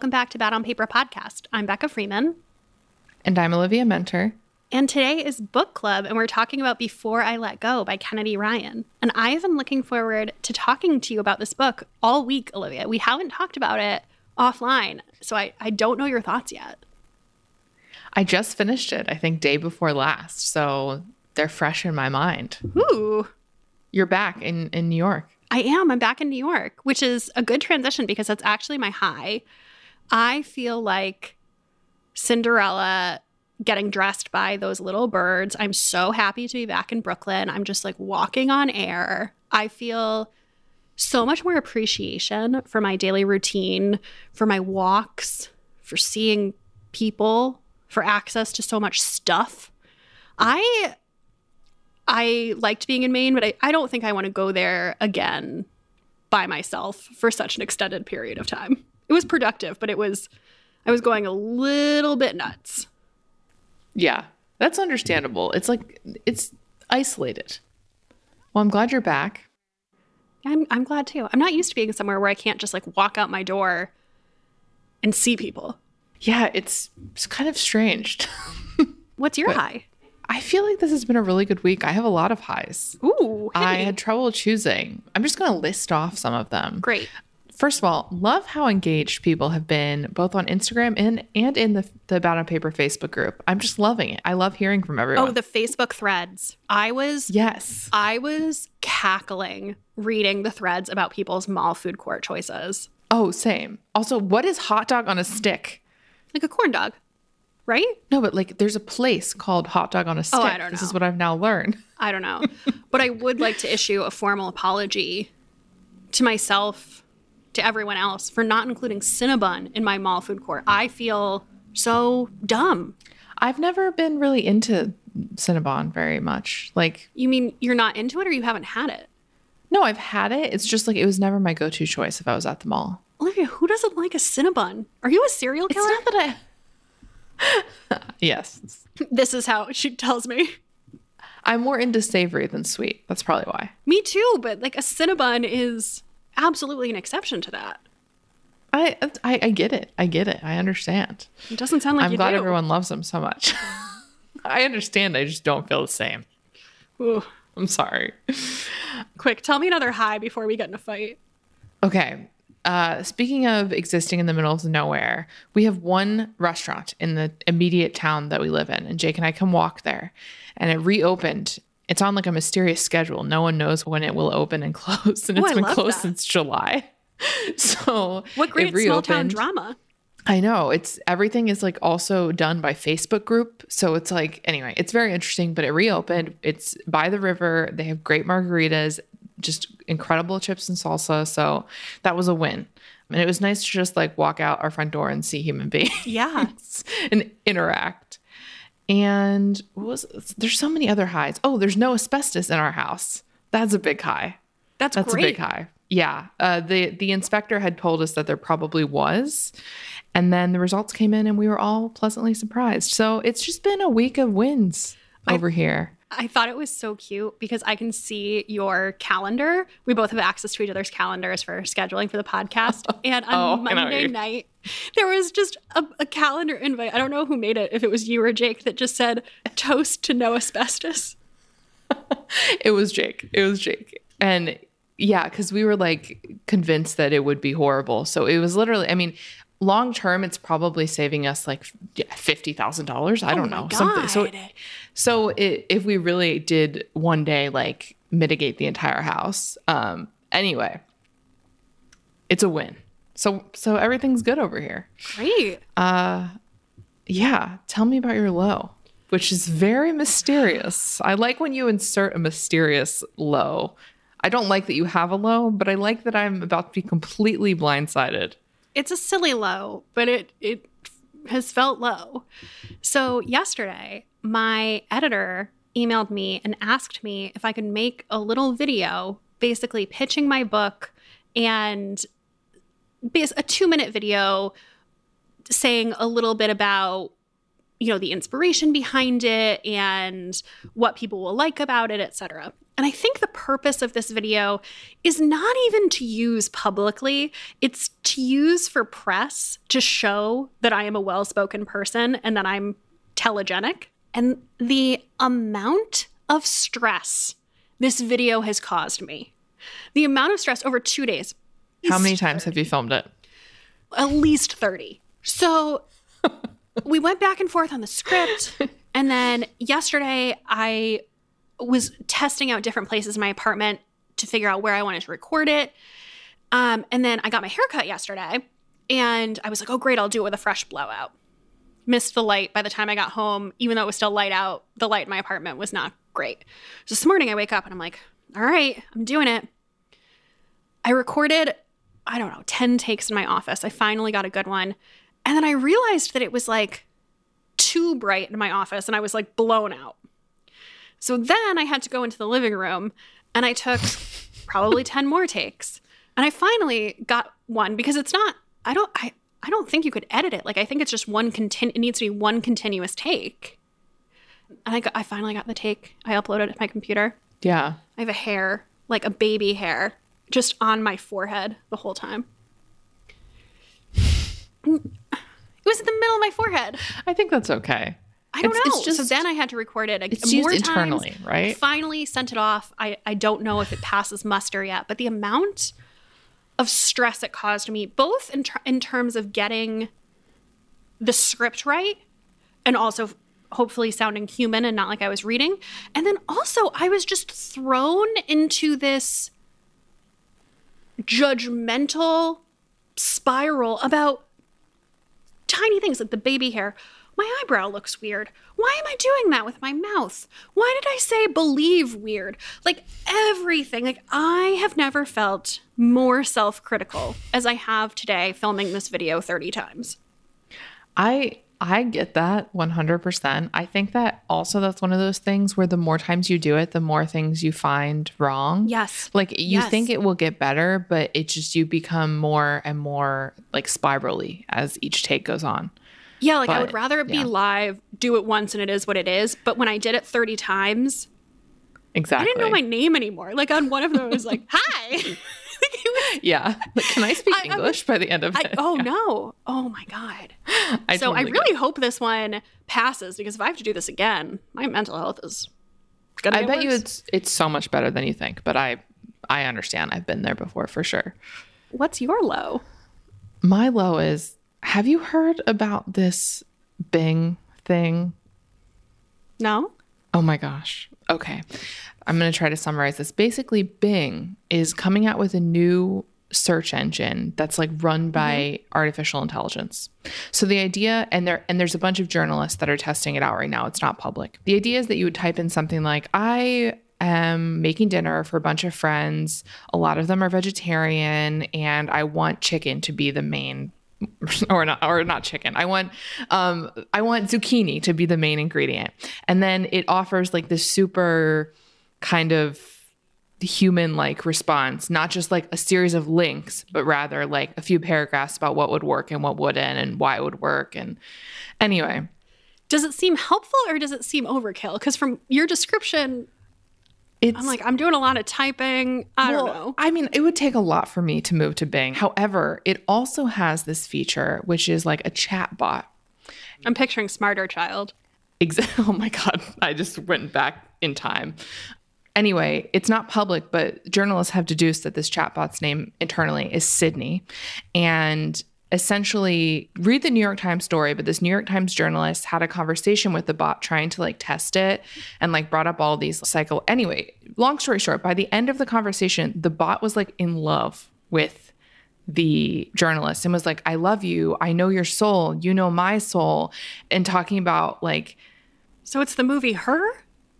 Welcome back to Bad on Paper podcast. I'm Becca Freeman. And I'm Olivia Muenter. And today is book club, and we're talking about Before I Let Go by Kennedy Ryan. And I have been looking forward to talking to you about this book all week, Olivia. We haven't talked about it offline, so I, I don't know your thoughts yet. I just finished it, I think, day before last. So they're fresh in my mind. Ooh. You're back in, in New York. I am. I'm back in New York, which is a good transition because that's actually my high. I feel like Cinderella getting dressed by those little birds. I'm so happy to be back in Brooklyn. I'm just like walking on air. I feel so much more appreciation for my daily routine, for my walks, for seeing people, for access to so much stuff. I I liked being in Maine, but I, I don't think I want to go there again by myself for such an extended period of time. It was productive, but it was I was going a little bit nuts. Yeah, that's understandable. It's like it's isolated. Well, I'm glad you're back. I'm I'm glad too. I'm not used to being somewhere where I can't just like walk out my door and see people. Yeah, it's it's kind of strange. What's your but high? I feel like this has been a really good week. I have a lot of highs. Ooh, hey. I had trouble choosing. I'm just going to list off some of them. Great. First of all, love how engaged people have been both on Instagram and and in the the Bad on Paper Facebook group. I'm just loving it. I love hearing from everyone. Oh, the Facebook threads. I was yes, I was cackling reading the threads about people's mall food court choices. Oh, same. Also, what is hot dog on a stick? Like a corn dog, right? No, but like there's a place called hot dog on a stick. Oh, I don't know. This is what I've now learned. I don't know, but I would like to issue a formal apology to myself to everyone else for not including Cinnabon in my mall food court. I feel so dumb. I've never been really into Cinnabon very much. Like, you mean you're not into it or you haven't had it? No, I've had it. It's just like it was never my go to choice if I was at the mall. Olivia, who doesn't like a Cinnabon? Are you a serial killer? It's not that I. yes. This is how she tells me. I'm more into savory than sweet. That's probably why. Me too, but like a Cinnabon is absolutely an exception to that. I, I, I get it. I get it. I understand. It doesn't sound like I'm glad do. everyone loves them so much. I understand. I just don't feel the same. Ooh. I'm sorry. Quick, tell me another high before we get in a fight. Okay. Uh, speaking of existing in the middle of nowhere, we have one restaurant in the immediate town that we live in, and Jake and I can walk there. And it reopened it's on like a mysterious schedule. No one knows when it will open and close, and it's been closed that. since July. so what great small town drama. I know it's everything is like also done by Facebook group. So it's like anyway, it's very interesting. But it reopened. It's by the river. They have great margaritas, just incredible chips and salsa. So that was a win. And it was nice to just like walk out our front door and see human beings. Yeah. and interact. And was there's so many other highs. Oh, there's no asbestos in our house. That's a big high. That's That's great. a big high. Yeah. Uh, the the inspector had told us that there probably was, and then the results came in, and we were all pleasantly surprised. So it's just been a week of wins over I, here. I thought it was so cute because I can see your calendar. We both have access to each other's calendars for scheduling for the podcast. And on oh, Monday night, there was just a, a, calendar invite. I don't know who made it, if it was you or Jake, that just said toast to no asbestos. it was Jake. It was Jake. And yeah, because we were like convinced that it would be horrible. So it was literally, I mean, long term, it's probably saving us like fifty thousand dollars. I oh don't know something. So, so it, if we really did one day like mitigate the entire house, um, anyway, it's a win. So so everything's good over here. Great. Uh, yeah. Tell me about your low, which is very mysterious. I like when you insert a mysterious low. I don't like that you have a low, but I like that I'm about to be completely blindsided it's a silly low, but it it has felt low. So yesterday, my editor emailed me and asked me if I could make a little video basically pitching my book and a 2-minute video saying a little bit about you know the inspiration behind it and what people will like about it etc And I think the purpose of this video is not even to use publicly, it's to use for press to show that I am a well spoken person and that I'm telegenic. And the amount of stress this video has caused me, the amount of stress over two days. How many times have you filmed it? At least 30. So we went back and forth on the script. And then yesterday, I was testing out different places in my apartment to figure out where I wanted to record it. Um, and then I got my haircut yesterday, and I was like, oh, great, I'll do it with a fresh blowout. Missed the light by the time I got home, even though it was still light out, the light in my apartment was not great. So this morning I wake up and I'm like, all right, I'm doing it. I recorded, I don't know, 10 takes in my office. I finally got a good one. And then I realized that it was like too bright in my office and I was like blown out. So then I had to go into the living room and I took probably 10 more takes. And I finally got one because it's not I don't I I don't think you could edit it. Like I think it's just one continu- it needs to be one continuous take. And I got, I finally got the take. I uploaded it to my computer. Yeah. I have a hair, like a baby hair, just on my forehead the whole time. It was in the middle of my forehead. I think that's okay. I don't It's- know. it's just- so then I had to record it. It's more used times. internally, right? Finally sent it off. I, I don't know if it passes muster yet, but the amount of stress it caused me, both in, ter- in terms of getting the script right and also hopefully sounding human and not like I was reading. And then also, I was just thrown into this judgmental spiral about tiny things like the baby hair. My eyebrow looks weird. Why am I doing that with my mouth? Why did I say believe weird? Like everything. Like I have never felt more self critical as I have today filming this video 30 times. I I get that 100%. I think that also that's one of those things where the more times you do it, the more things you find wrong. Yes. Like you Yes. think it will get better, but it just you become more and more like spirally as each take goes on. Yeah, like I would rather it be yeah. live, do it once and it is what it is. But when I did it 30 times, Exactly. I didn't know my name anymore. Like on one of them, it was like, hi. Like, was- Yeah. Like, can I speak I- I- English by the end of I, it? oh no. Oh my God. I so I really hope this one passes because if I have to do this again, my mental health is gonna I get bet you it's it's so much better than you think, but I I understand. I've been there before for sure. What's your low? My low is have you heard about this Bing thing? No? Oh my gosh. Okay. I'm going to try to summarize this. Basically, Bing is coming out with a new search engine that's like run mm-hmm. by artificial intelligence. So the idea and there and there's a bunch of journalists that are testing it out right now. It's not public. The idea is that you would type in something like I am making dinner for a bunch of friends. A lot of them are vegetarian and I want chicken to be the main or not or not chicken. I want um I want zucchini to be the main ingredient. And then it offers like this super kind of human like response, not just like a series of links, but rather like a few paragraphs about what would work and what wouldn't and why it would work. And anyway, Does it seem helpful or does it seem overkill? Because from your description, it's I'm like, I'm doing a lot of typing. I Well, don't know. I mean, it would take a lot for me to move to Bing. However, it also has this feature, which is like a chat bot. I'm picturing Smarter Child. Exa- oh my God. I just went back in time. Anyway, it's not public, but journalists have deduced that this chatbot's name internally is Sydney. And essentially, read the New York Times story, but this New York Times journalist had a conversation with the bot trying to like test it and like brought up all these cycle. Anyway, long story short, by the end of the conversation, the bot was like in love with the journalist and was like, I love you. I know your soul. You know my soul. And talking about like, So it's the movie Her?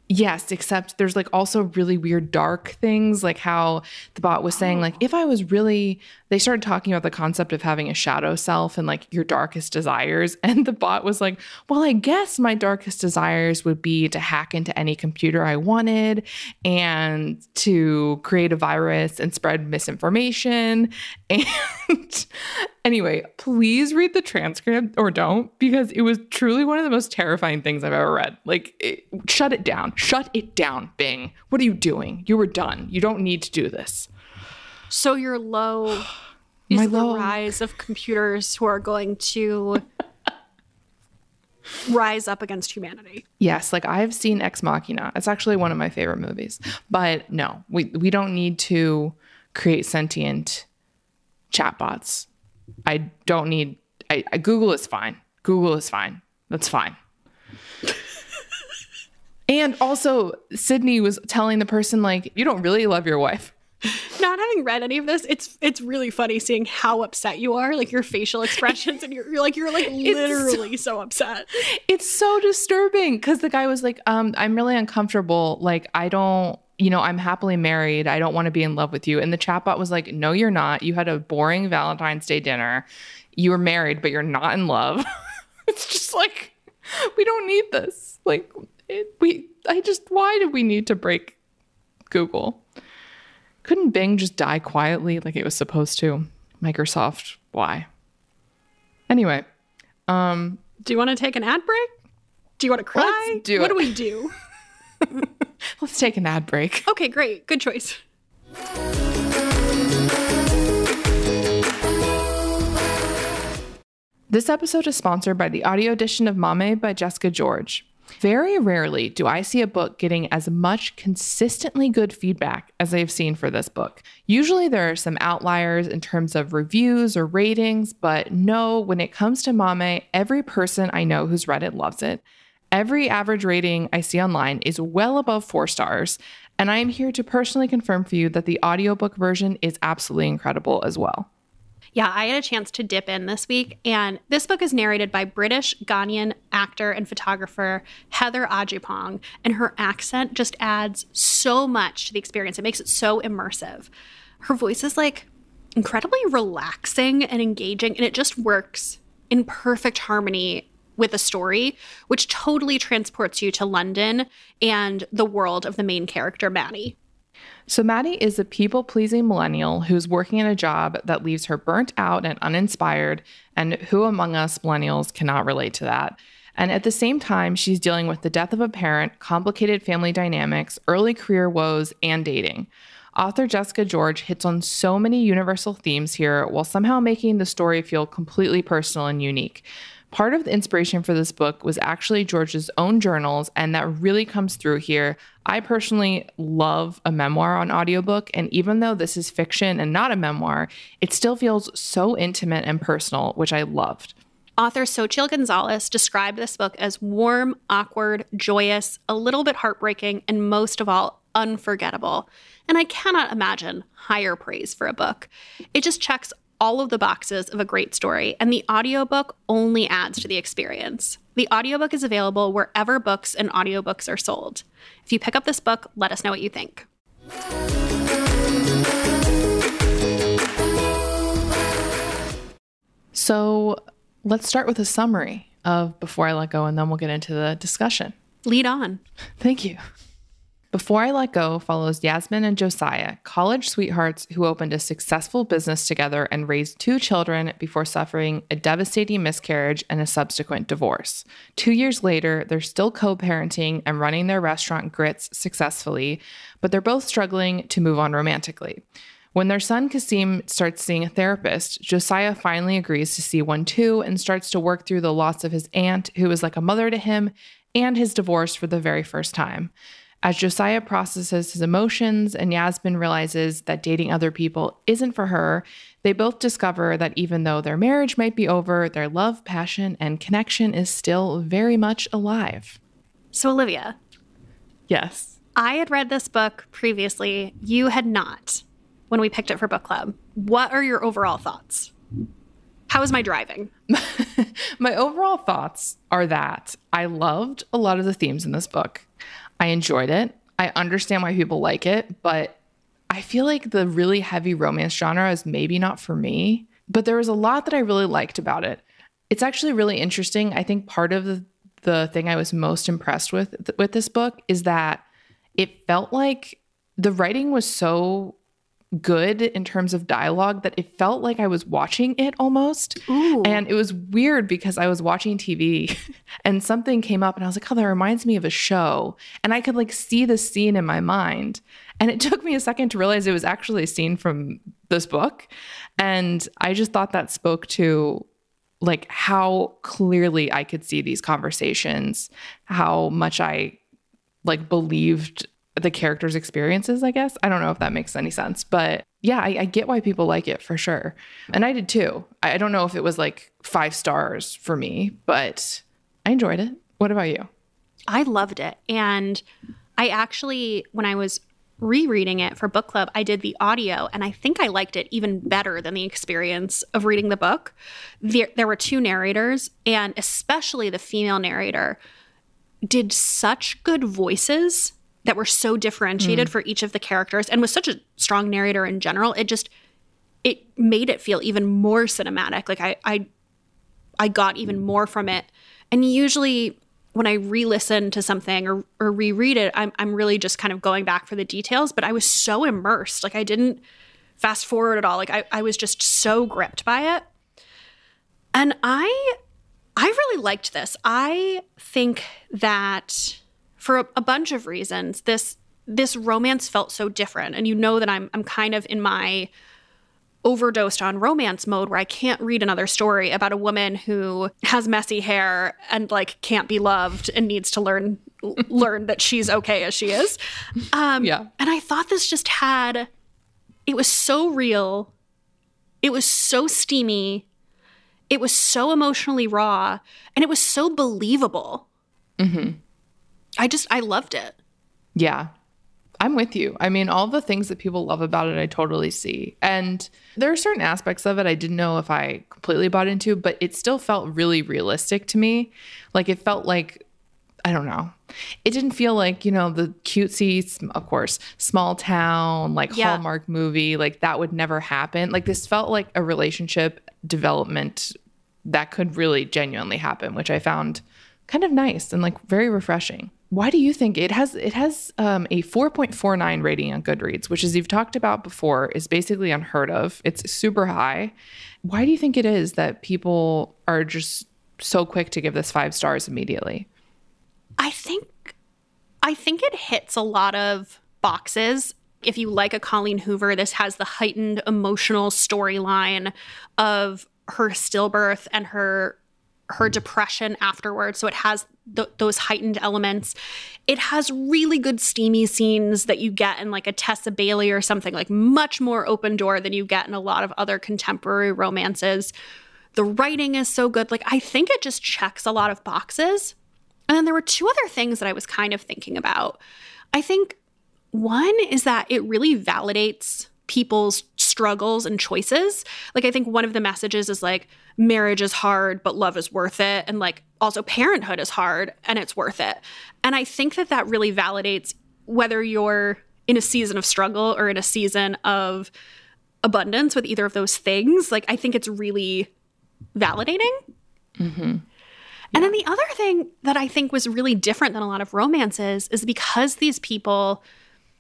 Yes, except there's like also really weird dark things, like how the bot was saying, like, oh. if I was really, they started talking about the concept of having a shadow self and like your darkest desires. And the bot was like, well, I guess my darkest desires would be to hack into any computer I wanted and to create a virus and spread misinformation. And anyway, please read the transcript or don't because it was truly one of the most terrifying things I've ever read. Like, it, shut it down. Shut it down, Bing. What are you doing? You were done. You don't need to do this. So your low is My the low- rise of computers who are going to rise up against humanity. Yes, like I've seen Ex Machina. It's actually one of my favorite movies. But no, we we don't need to create sentient chatbots. I don't need I, I Google is fine. Google is fine. That's fine. and also Sydney was telling the person like you don't really love your wife. Not having read any of this, it's it's really funny seeing how upset you are, like your facial expressions, and you're, you're like you're like literally so upset. It's so disturbing because the guy was like, um, I'm really uncomfortable. Like, I don't, you know, I'm happily married. I don't want to be in love with you. And the chatbot was like, No, you're not. You had a boring Valentine's Day dinner. You were married, but you're not in love. it's just like, we don't need this. Like, it, we, I just, why do we need to break Google? Couldn't Bing just die quietly like it was supposed to? Microsoft, why? Anyway, um, Do you want to take an ad break? Do you want to cry? Let's do what it. do we do? let's take an ad break. Okay, great. Good choice. This episode is sponsored by the audio edition of Maame by Jessica George. Very rarely do I see a book getting as much consistently good feedback as I've seen for this book. Usually there are some outliers in terms of reviews or ratings, but no, when it comes to Maame, every person I know who's read it loves it. Every average rating I see online is well above four stars, and I am here to personally confirm for you that the audiobook version is absolutely incredible as well. Yeah, I had a chance to dip in this week, and this book is narrated by British Ghanaian actor and photographer Heather Agyepong, and her accent just adds so much to the experience. It makes it so immersive. Her voice is like incredibly relaxing and engaging, and it just works in perfect harmony with the story, which totally transports you to London and the world of the main character, Maddie. So, Maddie is a people pleasing millennial who's working in a job that leaves her burnt out and uninspired. And who among us millennials cannot relate to that? And at the same time, she's dealing with the death of a parent, complicated family dynamics, early career woes, and dating. Author Jessica George hits on so many universal themes here while somehow making the story feel completely personal and unique. Part of the inspiration for this book was actually George's own journals, and that really comes through here. I personally love a memoir on audiobook, and even though this is fiction and not a memoir, it still feels so intimate and personal, which I loved. Author Xochitl Gonzalez described this book as warm, awkward, joyous, a little bit heartbreaking, and most of all, unforgettable. And I cannot imagine higher praise for a book. It just checks all of the boxes of a great story, and the audiobook only adds to the experience. The audiobook is available wherever books and audiobooks are sold. If you pick up this book, let us know what you think. So let's start with a summary of Before I Let Go, and then we'll get into the discussion. Lead on. Thank you. Before I Let Go follows Yasmin and Josiah, college sweethearts who opened a successful business together and raised two children before suffering a devastating miscarriage and a subsequent divorce. Two years later, they're still co parenting and running their restaurant Grits successfully, but they're both struggling to move on romantically. When their son Kasim starts seeing a therapist, Josiah finally agrees to see one too and starts to work through the loss of his aunt, who is like a mother to him, and his divorce for the very first time. As Josiah processes his emotions and Yasmin realizes that dating other people isn't for her, they both discover that even though their marriage might be over, their love, passion, and connection is still very much alive. So, Olivia, Yes. I had read this book previously. You had not when we picked it for book club. What are your overall thoughts? How was my driving? My overall thoughts are that I loved a lot of the themes in this book. I enjoyed it. I understand why people like it, but I feel like the really heavy romance genre is maybe not for me. But there was a lot that I really liked about it. It's actually really interesting. I think part of the, the thing I was most impressed with with this book is that it felt like the writing was so good in terms of dialogue that it felt like I was watching it almost. Ooh. And it was weird because I was watching TV and something came up and I was like, oh, that reminds me of a show. And I could like see the scene in my mind. And it took me a second to realize it was actually a scene from this book. And I just thought that spoke to like how clearly I could see these conversations, how much I like believed the characters' experiences, I guess. I don't know if that makes any sense, but yeah, I, I, get why people like it for sure. And I did too. I, I don't know if it was like five stars for me, but I enjoyed it. What about you? I loved it. And I actually, when I was rereading it for book club, I did the audio, and I think I liked it even better than the experience of reading the book. There, there were two narrators, and especially the female narrator did such good voices that were so differentiated mm. for each of the characters and was such a strong narrator in general it just it made it feel even more cinematic. Like i i i got even more from it. And usually when i re-listen to something or, or reread it I'm, I'm really just kind of going back for the details but i was so immersed. Like i didn't fast forward at all. Like i, I was just so gripped by it. And i i really liked this. I think that for a, a bunch of reasons, this this romance felt so different. And you know that I'm I'm kind of in my overdosed on romance mode where I can't read another story about a woman who has messy hair and like can't be loved and needs to learn learn that she's okay as she is. Um, yeah. And I thought this just had it was so real. It was so steamy. It was so emotionally raw and it was so believable. Mm-hmm. I just I loved it. Yeah. I'm with you. I mean, all the things that people love about it, I totally see. And there are certain aspects of it I didn't know if I completely bought into, but it still felt really realistic to me. Like it felt like, I don't know. It didn't feel like, you know, the cutesy, of course, small town, like yeah. Hallmark movie, like that would never happen. Like this felt like a relationship development that could really genuinely happen, which I found kind of nice and like very refreshing. Why do you think it has it has um, a 4.49 rating on Goodreads, which as you've talked about before is basically unheard of. It's super high. Why do you think it is that people are just so quick to give this 5 stars immediately? I think I think it hits a lot of boxes. If you like a Colleen Hoover, this has the heightened emotional storyline of her stillbirth and her her depression afterwards. So it has th- those heightened elements. It has really good steamy scenes that you get in like a Tessa Bailey or something, like much more open door than you get in a lot of other contemporary romances. The writing is so good. Like, I think it just checks a lot of boxes. And then there were two other things that I was kind of thinking about. I think one is that it really validates people's struggles and choices. Like, I think one of the messages is like, marriage is hard, but love is worth it. And like, also, parenthood is hard and it's worth it. And I think that that really validates whether you're in a season of struggle or in a season of abundance with either of those things. Like, I think it's really validating. Mm-hmm. And then the other thing that I think was really different than a lot of romances is because these people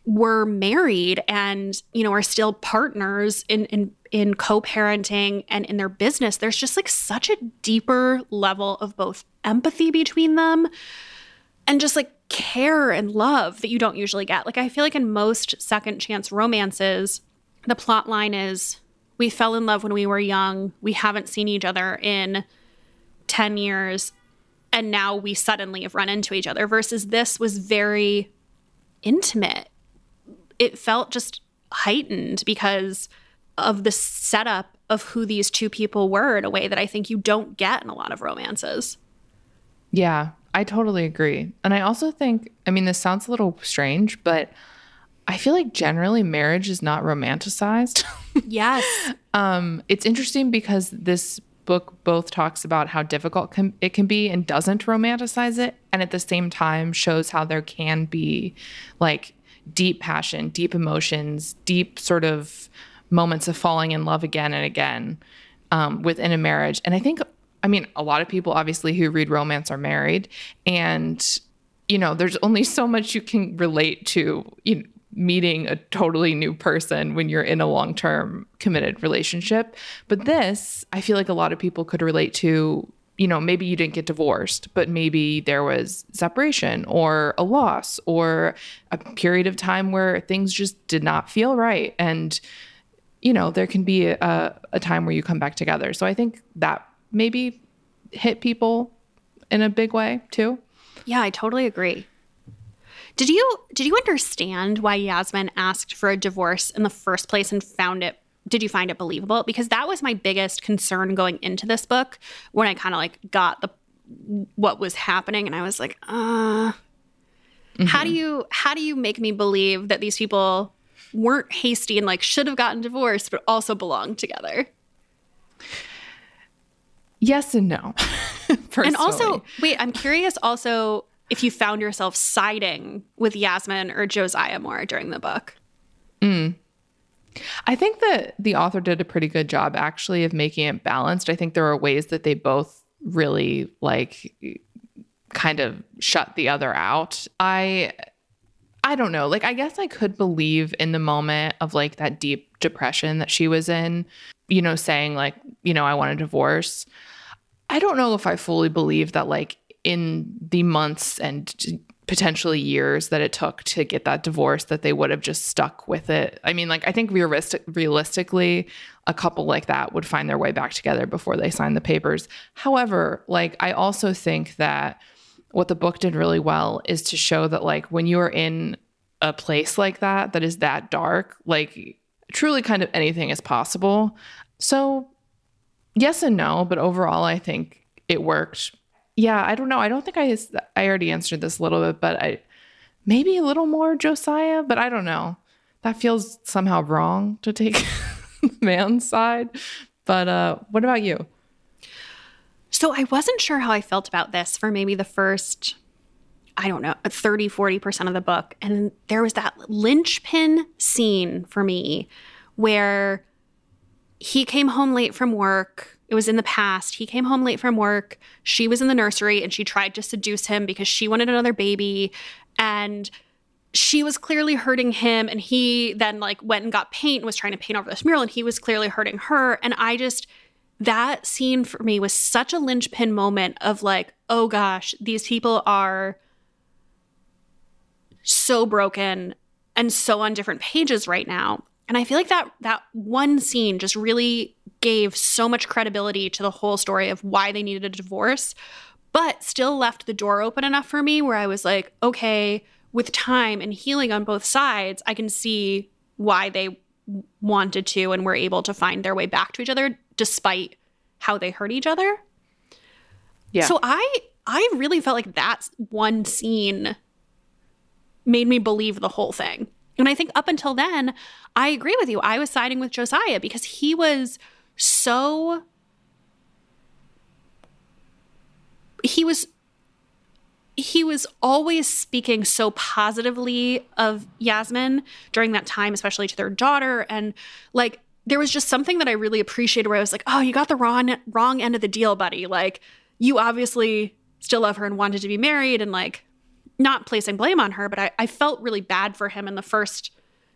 were married and you know are still partners in in in co-parenting and in their business there's just like such a deeper level of both empathy between them and just like care and love that you don't usually get. Like i feel like in most second chance romances the plot line is we fell in love when we were young. We haven't seen each other in 10 years and now we suddenly have run into each other. Versus this was very intimate it felt just heightened because of the setup of who these two people were in a way that I think you don't get in a lot of romances. Yeah, I totally agree. And I also think, I mean, this sounds a little strange, but I feel like generally marriage is not romanticized. yes. um, it's interesting because this book both talks about how difficult can, it can be and doesn't romanticize it, and at the same time shows how there can be like deep passion, deep emotions, deep sort of moments of falling in love again and again um, within a marriage. And I think, I mean, a lot of people obviously who read romance are married, and you know, there's only so much you can relate to. You know, meeting a totally new person when you're in a long term committed relationship. But this, I feel like a lot of people could relate to. You know, maybe you didn't get divorced, but maybe there was separation or a loss or a period of time where things just did not feel right. And, you know, there can be a, a time where you come back together. So I think that maybe hit people in a big way too. Yeah, I totally agree. Did you did you understand why Yasmin asked for a divorce in the first place and found it did you find it believable? Because that was my biggest concern going into this book when I kind of like got the what was happening and I was like, uh mm-hmm. how do you how do you make me believe that these people weren't hasty and like should have gotten divorced but also belonged together? Yes and no. and also, wait, I'm curious also if you found yourself siding with Yasmin or Josiah more during the book. Mm. I think that the author did a pretty good job actually of making it balanced. I think there are ways that they both really like kind of shut the other out. I I don't know. Like I guess I could believe in the moment of like that deep depression that she was in, you know, saying like, you know, I want a divorce. I don't know if I fully believe that like in the months and potentially years that it took to get that divorce that they would have just stuck with it. I mean, like I think realistic, realistically, a couple like that would find their way back together before they sign the papers. However, like I also think that what the book did really well is to show that like when you are in a place like that that is that dark, like truly kind of anything is possible. So, yes and no, but overall I think it worked yeah, I don't know. I don't think I I already answered this a little bit, but I maybe a little more Josiah, but I don't know. That feels somehow wrong to take man's side. But uh what about you? So I wasn't sure how I felt about this for maybe the first I don't know, 30 40% of the book and there was that linchpin scene for me where he came home late from work it was in the past. He came home late from work. She was in the nursery and she tried to seduce him because she wanted another baby. And she was clearly hurting him. And he then like went and got paint and was trying to paint over this mural. And he was clearly hurting her. And I just, that scene for me was such a linchpin moment of like, oh gosh, these people are so broken and so on different pages right now. And I feel like that that one scene just really gave so much credibility to the whole story of why they needed a divorce, but still left the door open enough for me where I was like, okay, with time and healing on both sides, I can see why they wanted to and were able to find their way back to each other despite how they hurt each other. Yeah. So I I really felt like that one scene made me believe the whole thing. And I think up until then, I agree with you. I was siding with Josiah because he was so he was he was always speaking so positively of Yasmin during that time, especially to their daughter. And like, there was just something that I really appreciated where I was like, oh, you got the wrong, wrong end of the deal, buddy. Like, you obviously still love her and wanted to be married and like not placing blame on her, but I, I felt really bad for him in the first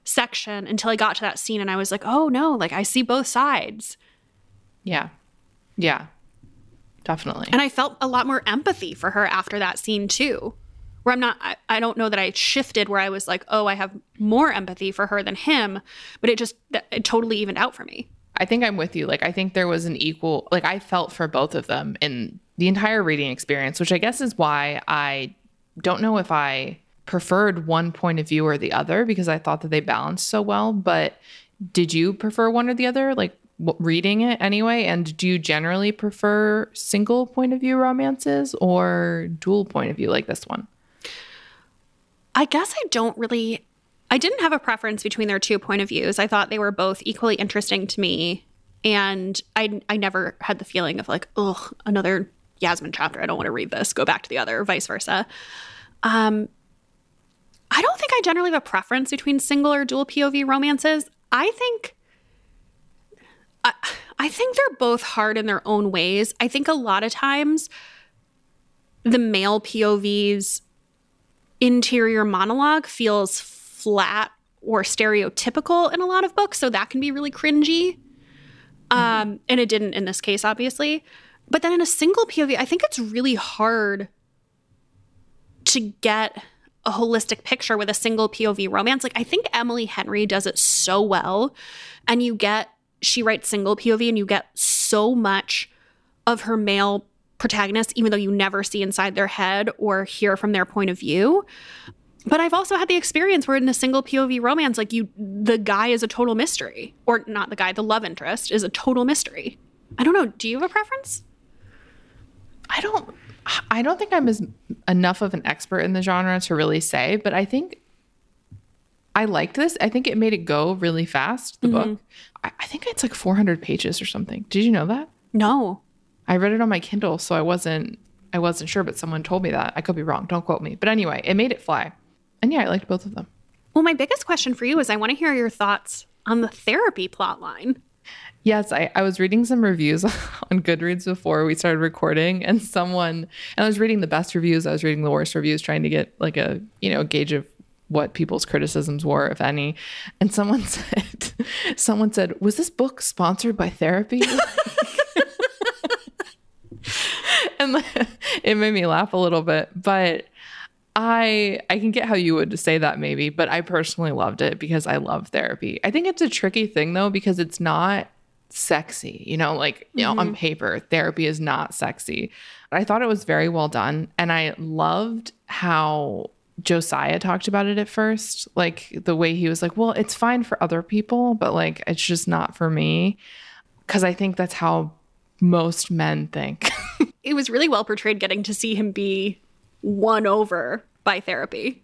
section until I got to that scene and I was like, oh no, like I see both sides. Yeah. Yeah. Definitely. And I felt a lot more empathy for her after that scene too. Where I'm not, I, I don't know that I shifted where I was like, oh, I have more empathy for her than him, but it just, it totally evened out for me. I think I'm with you. Like, I think there was an equal, like, I felt for both of them in the entire reading experience, which I guess is why I don't know if I preferred one point of view or the other because I thought that they balanced so well. But did you prefer one or the other? Like reading it anyway? And do you generally prefer single point of view romances or dual point of view like this one? I guess I don't really. I didn't have a preference between their two point of views. I thought they were both equally interesting to me. And I, I never had the feeling of like, oh, another Yasmin chapter. I don't want to read this. Go back to the other, vice versa. Um, I don't think I generally have a preference between single or dual POV romances. I think I, I think they're both hard in their own ways. I think a lot of times the male POV's interior monologue feels flat or stereotypical in a lot of books, so that can be really cringy. Um, and it didn't in this case, obviously. But then in a single POV, I think it's really hard to get a holistic picture with a single POV romance. Like I think Emily Henry does it so well. And you get she writes single POV and you get so much of her male protagonist, even though you never see inside their head or hear from their point of view. But I've also had the experience where in a single POV romance, like you, the guy is a total mystery, or not the guy, the love interest is a total mystery. I don't know. Do you have a preference? I don't. I don't think I'm as enough of an expert in the genre to really say, but I think I liked this. I think it made it go really fast. The mm-hmm. book. I, I think it's like 400 pages or something. Did you know that? No. I read it on my Kindle, so I wasn't I wasn't sure, but someone told me that. I could be wrong. Don't quote me. But anyway, it made it fly. And yeah, I liked both of them. Well, my biggest question for you is I want to hear your thoughts on the therapy plot line. Yes, I, I was reading some reviews on Goodreads before we started recording, and someone, and I was reading the best reviews, I was reading the worst reviews, trying to get like a, you know, gauge of what people's criticisms were, if any. And someone said, someone said, was this book sponsored by therapy? and it made me laugh a little bit, but I I can get how you would say that maybe, but I personally loved it because I love therapy. I think it's a tricky thing though because it's not sexy, you know, like you mm-hmm. know on paper therapy is not sexy. But I thought it was very well done and I loved how Josiah talked about it at first, like the way he was like, "Well, it's fine for other people, but like it's just not for me." Cuz I think that's how most men think. it was really well portrayed getting to see him be won over by therapy.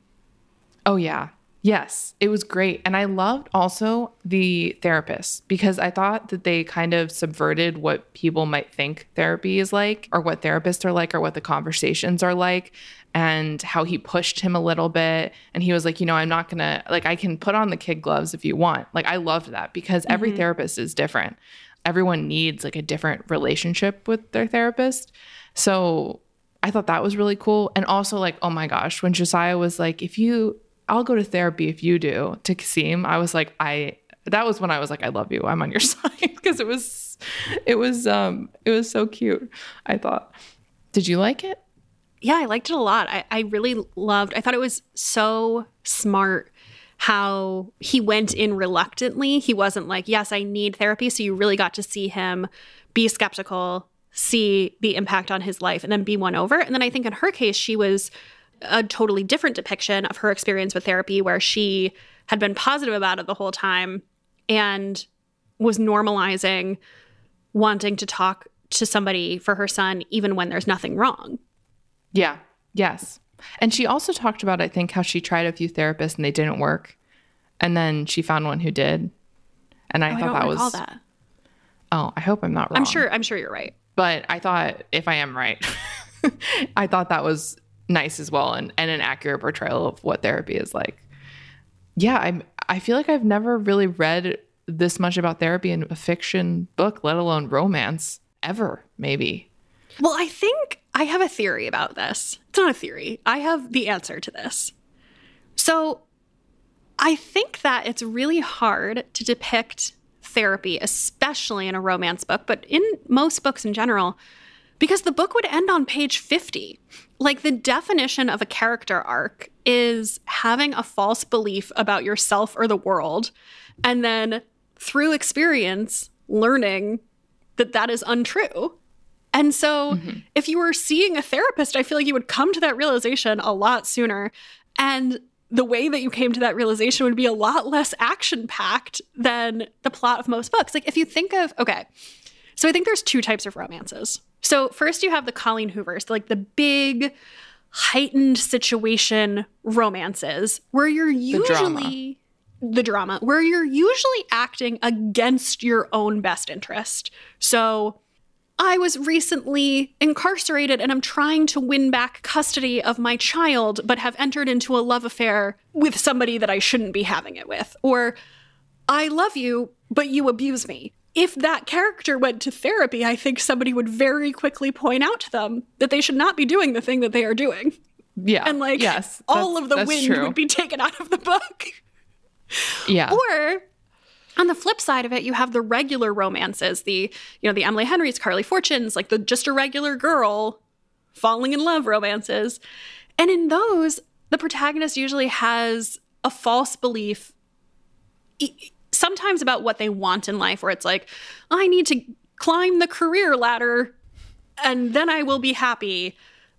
Oh, yeah. Yes, it was great. And I loved also the therapist because I thought that they kind of subverted what people might think therapy is like, or what therapists are like, or what the conversations are like, and how he pushed him a little bit. And he was like, you know, I'm not gonna, like, I can put on the kid gloves if you want. Like, I loved that because every mm-hmm. therapist is different everyone needs like a different relationship with their therapist. So I thought that was really cool. And also, like, oh my gosh, when Josiah was like, if you, I'll go to therapy if you do to Kasim, I was like, I, that was when I was like, I love you. I'm on your side because it was, it was, um, it was so cute. I thought. Did you like it? Yeah, I liked it a lot. I, I really loved, I thought it was so smart how he went in reluctantly. He wasn't like, yes, I need therapy. So you really got to see him be skeptical, see the impact on his life, and then be won over. And then I think in her case, she was a totally different depiction of her experience with therapy, where she had been positive about it the whole time and was normalizing wanting to talk to somebody for her son, even when there's nothing wrong. Yeah. Yes. And she also talked about, I think, how she tried a few therapists and they didn't work. And then she found one who did. And I oh, thought I that was that. Oh, I hope I'm not wrong. I'm sure I'm sure you're right. But I thought if I am right, I thought that was nice as well and, and an accurate portrayal of what therapy is like. Yeah, I'm I feel like I've never really read this much about therapy in a fiction book, let alone romance, ever, maybe. Well, I think I have a theory about this. It's not a theory. I have the answer to this. So, I think that it's really hard to depict therapy, especially in a romance book, but in most books in general, because the book would end on page 50. Like the definition of a character arc is having a false belief about yourself or the world, and then through experience, learning that that is untrue. And so, mm-hmm. if you were seeing a therapist, I feel like you would come to that realization a lot sooner. And the way that you came to that realization would be a lot less action packed than the plot of most books. Like, if you think of, okay, so I think there's two types of romances. So, first, you have the Colleen Hoovers, like the big, heightened situation romances where you're usually. The drama. the drama, where you're usually acting against your own best interest. So, I was recently incarcerated and I'm trying to win back custody of my child, but have entered into a love affair with somebody that I shouldn't be having it with. Or, I love you, but you abuse me. If that character went to therapy, I think somebody would very quickly point out to them that they should not be doing the thing that they are doing. Yeah. And like, yes, all of the wind true. would be taken out of the book. Yeah. Or on the flip side of it, you have the regular romances, the you know the Emily Henrys, Carley Fortunes, like the just a regular girl falling in love romances, and in those, the protagonist usually has a false belief. Sometimes about what they want in life, where it's like, I need to climb the career ladder and then I will be happy.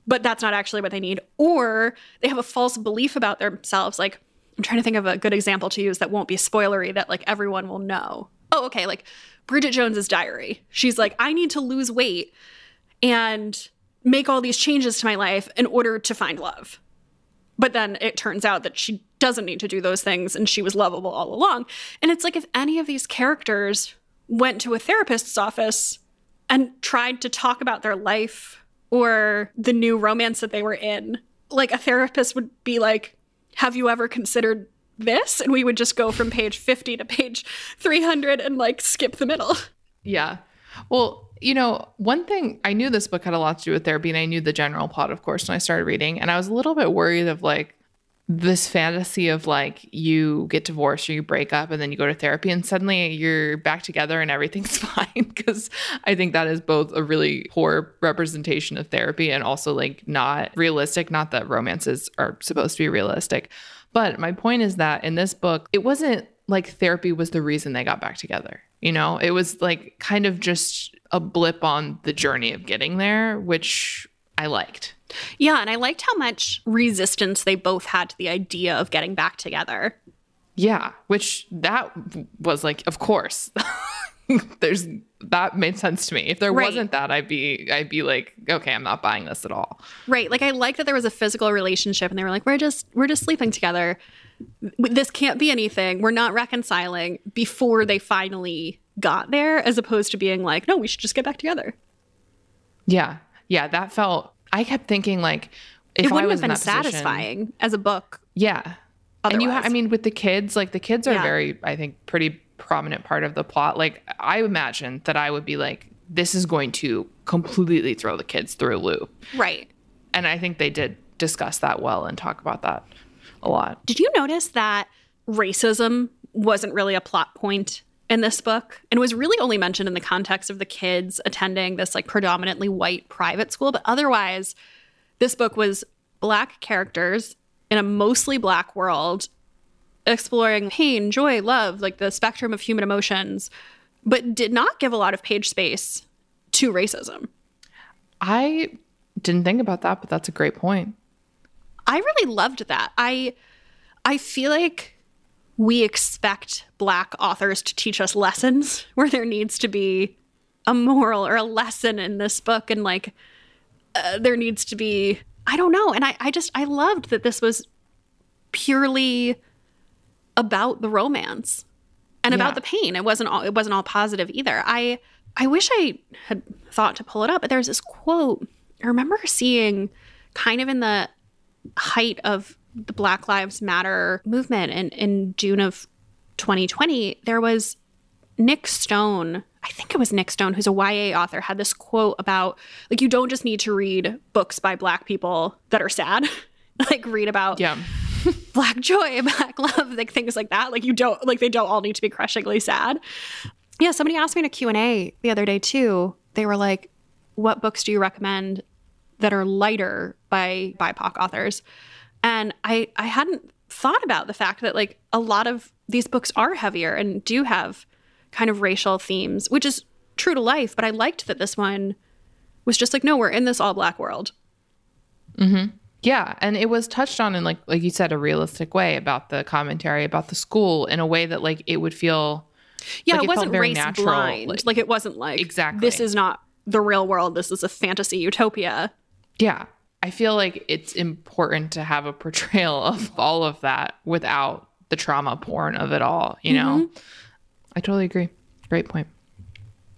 But that's not actually what they need. Or they have a false belief about themselves. Like, I'm trying to think of a good example to use that won't be spoilery that like everyone will know. Oh, okay. Like Bridget Jones's diary. She's like, I need to lose weight and make all these changes to my life in order to find love. But then it turns out that she doesn't need to do those things and she was lovable all along. And it's like if any of these characters went to a therapist's office and tried to talk about their life or the new romance that they were in, like a therapist would be like, Have you ever considered this? And we would just go from page 50 to page 300 and like skip the middle. Yeah. Well, you know, one thing I knew this book had a lot to do with therapy, and I knew the general plot, of course, when I started reading. And I was a little bit worried of like this fantasy of like you get divorced or you break up and then you go to therapy and suddenly you're back together and everything's fine. Because I think that is both a really poor representation of therapy and also like not realistic. Not that romances are supposed to be realistic. But my point is that in this book, it wasn't like therapy was the reason they got back together. You know, it was like kind of just a blip on the journey of getting there, which I liked. Yeah, and I liked how much resistance they both had to the idea of getting back together. Yeah, which that was like, of course. There's that made sense to me. If there Right. wasn't that, I'd be I'd be like, okay, I'm not buying this at all. Right. Like I like that there was a physical relationship and they were like, we're just we're just sleeping together. This can't be anything. We're not reconciling before they finally got there, as opposed to being like, no, we should just get back together. Yeah, yeah, that felt. I kept thinking like, if it I wouldn't was have been that position- satisfying as a book. Yeah. And you, ha- I mean, with the kids, like the kids are Yeah. very, I think, pretty prominent part of the plot. Like, I imagine that I would be like, this is going to completely throw the kids through a loop. Right. And I think they did discuss that well and talk about that a lot. Did you notice that racism wasn't really a plot point in this book and was really only mentioned in the context of the kids attending this like predominantly white private school? But otherwise, this book was black characters in a mostly black world exploring pain, joy, love, like the spectrum of human emotions, but did not give a lot of page space to racism. I didn't think about that, but that's a great point. I really loved that. I I feel like we expect black authors to teach us lessons where there needs to be a moral or a lesson in this book and like uh, there needs to be I don't know and I I just I loved that this was purely about the romance and Yeah. about the pain. It wasn't all it wasn't all positive either. I I wish I had thought to pull it up, but there's this quote I remember seeing kind of in the height of the Black Lives Matter movement in, in June of 2020, there was Nic Stone. I think it was Nic Stone, who's a YA author, had this quote about like, you don't just need to read books by Black people that are sad. like, read about Yeah. black joy, black love, like things like that. Like you don't like they don't all need to be crushingly sad. Yeah, somebody asked me in a Q&A the other day too. They were like, "What books do you recommend that are lighter by BIPOC authors?" And I I hadn't thought about the fact that like a lot of these books are heavier and do have kind of racial themes, which is true to life, but I liked that this one was just like, "No, we're in this all black world." Mhm. Yeah, and it was touched on in like like you said a realistic way about the commentary about the school in a way that like it would feel Yeah, Like, it it wasn't race natural, blind. like- Like, it wasn't like Exactly. This is not the real world. This is a fantasy utopia. yeah. I feel like it's important to have a portrayal of all of that without the trauma porn of it all, you know? Mm-hmm. I totally agree. Great point.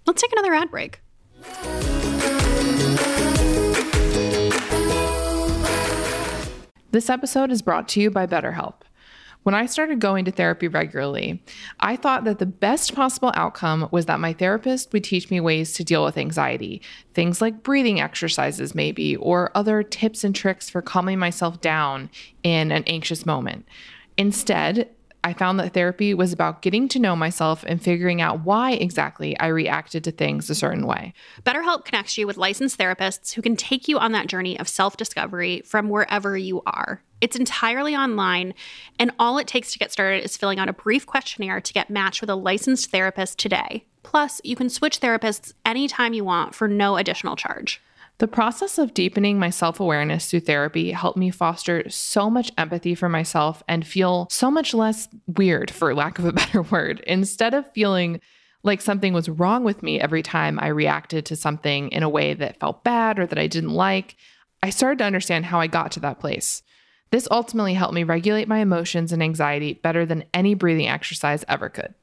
Let's take another ad break. This episode is brought to you by BetterHelp. When I started going to therapy regularly, I thought that the best possible outcome was that my therapist would teach me ways to deal with anxiety, things like breathing exercises, maybe, or other tips and tricks for calming myself down in an anxious moment. Instead, I found that therapy was about getting to know myself and figuring out why exactly I reacted to things a certain way. BetterHelp connects you with licensed therapists who can take you on that journey of self discovery from wherever you are. It's entirely online, and all it takes to get started is filling out a brief questionnaire to get matched with a licensed therapist today. Plus, you can switch therapists anytime you want for no additional charge. The process of deepening my self awareness through therapy helped me foster so much empathy for myself and feel so much less weird, for lack of a better word. Instead of feeling like something was wrong with me every time I reacted to something in a way that felt bad or that I didn't like, I started to understand how I got to that place. This ultimately helped me regulate my emotions and anxiety better than any breathing exercise ever could.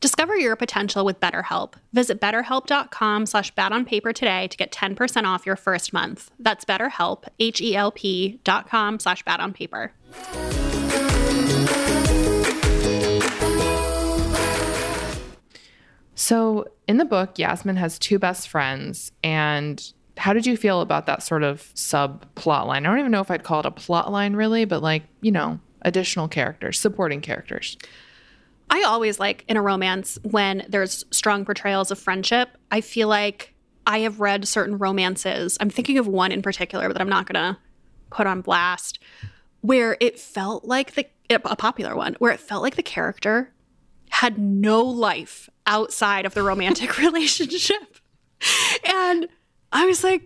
Discover your potential with BetterHelp. Visit betterhelp.com slash bad on paper today to get 10% off your first month. That's betterhelp, H-E-L-P dot com slash bad on paper. So in the book, Yasmin has two best friends. And how did you feel about that sort of subplot line? I don't even know if I'd call it a plot line really, but like, you know, additional characters, supporting characters. I always like in a romance when there's strong portrayals of friendship. I feel like I have read certain romances. I'm thinking of one in particular that I'm not going to put on blast where it felt like the a popular one where it felt like the character had no life outside of the romantic relationship. And I was like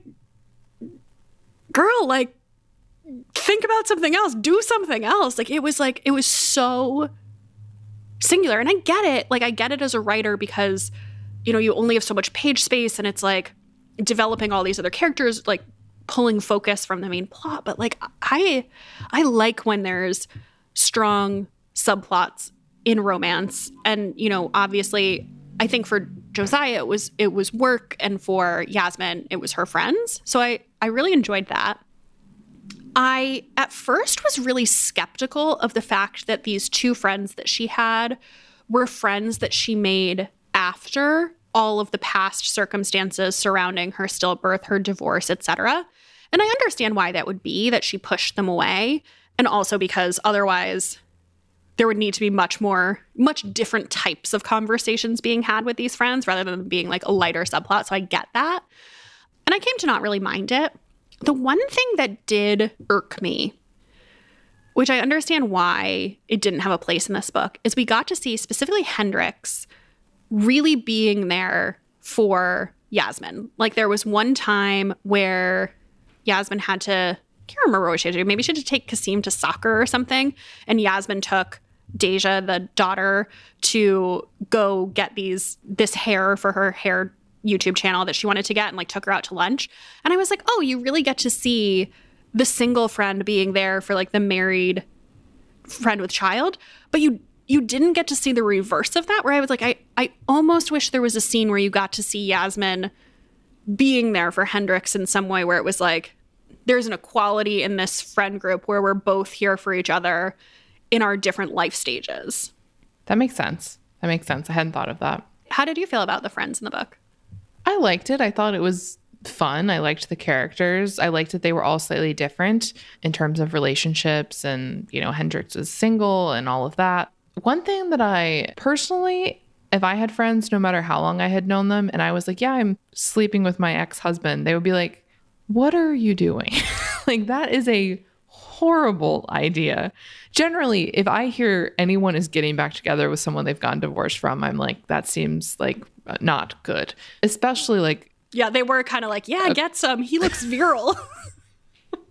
girl like think about something else, do something else. Like it was like it was so singular. And I get it. Like, I get it as a writer because, you know, you only have so much page space and it's like developing all these other characters, like pulling focus from the main plot. But like, I, I like when there's strong subplots in romance. And, you know, obviously, I think for Josiah, it was, it was work. And for Yasmin, it was her friends. So I, I really enjoyed that. I at first was really skeptical of the fact that these two friends that she had were friends that she made after all of the past circumstances surrounding her stillbirth, her divorce, etc. And I understand why that would be that she pushed them away and also because otherwise there would need to be much more much different types of conversations being had with these friends rather than being like a lighter subplot. So I get that. And I came to not really mind it. The one thing that did irk me, which I understand why it didn't have a place in this book, is we got to see specifically Hendrix really being there for Yasmin. Like there was one time where Yasmin had to, I can't remember what she had to do. Maybe she had to take Kasim to soccer or something. And Yasmin took Deja, the daughter, to go get these this hair for her hair YouTube channel that she wanted to get and like took her out to lunch. And I was like, oh, you really get to see the single friend being there for like the married friend with child, but you you didn't get to see the reverse of that where I was like I I almost wish there was a scene where you got to see Yasmin being there for Hendrix in some way where it was like there's an equality in this friend group where we're both here for each other in our different life stages. That makes sense. That makes sense. I hadn't thought of that. How did you feel about the friends in the book? I liked it. I thought it was fun. I liked the characters. I liked that they were all slightly different in terms of relationships and, you know, Hendrix was single and all of that. One thing that I personally, if I had friends, no matter how long I had known them, and I was like, yeah, I'm sleeping with my ex husband, they would be like, what are you doing? like, that is a horrible idea. Generally, if I hear anyone is getting back together with someone they've gotten divorced from, I'm like, that seems like not good. Especially like yeah, they were kind of like, yeah, uh, get some. He looks virile.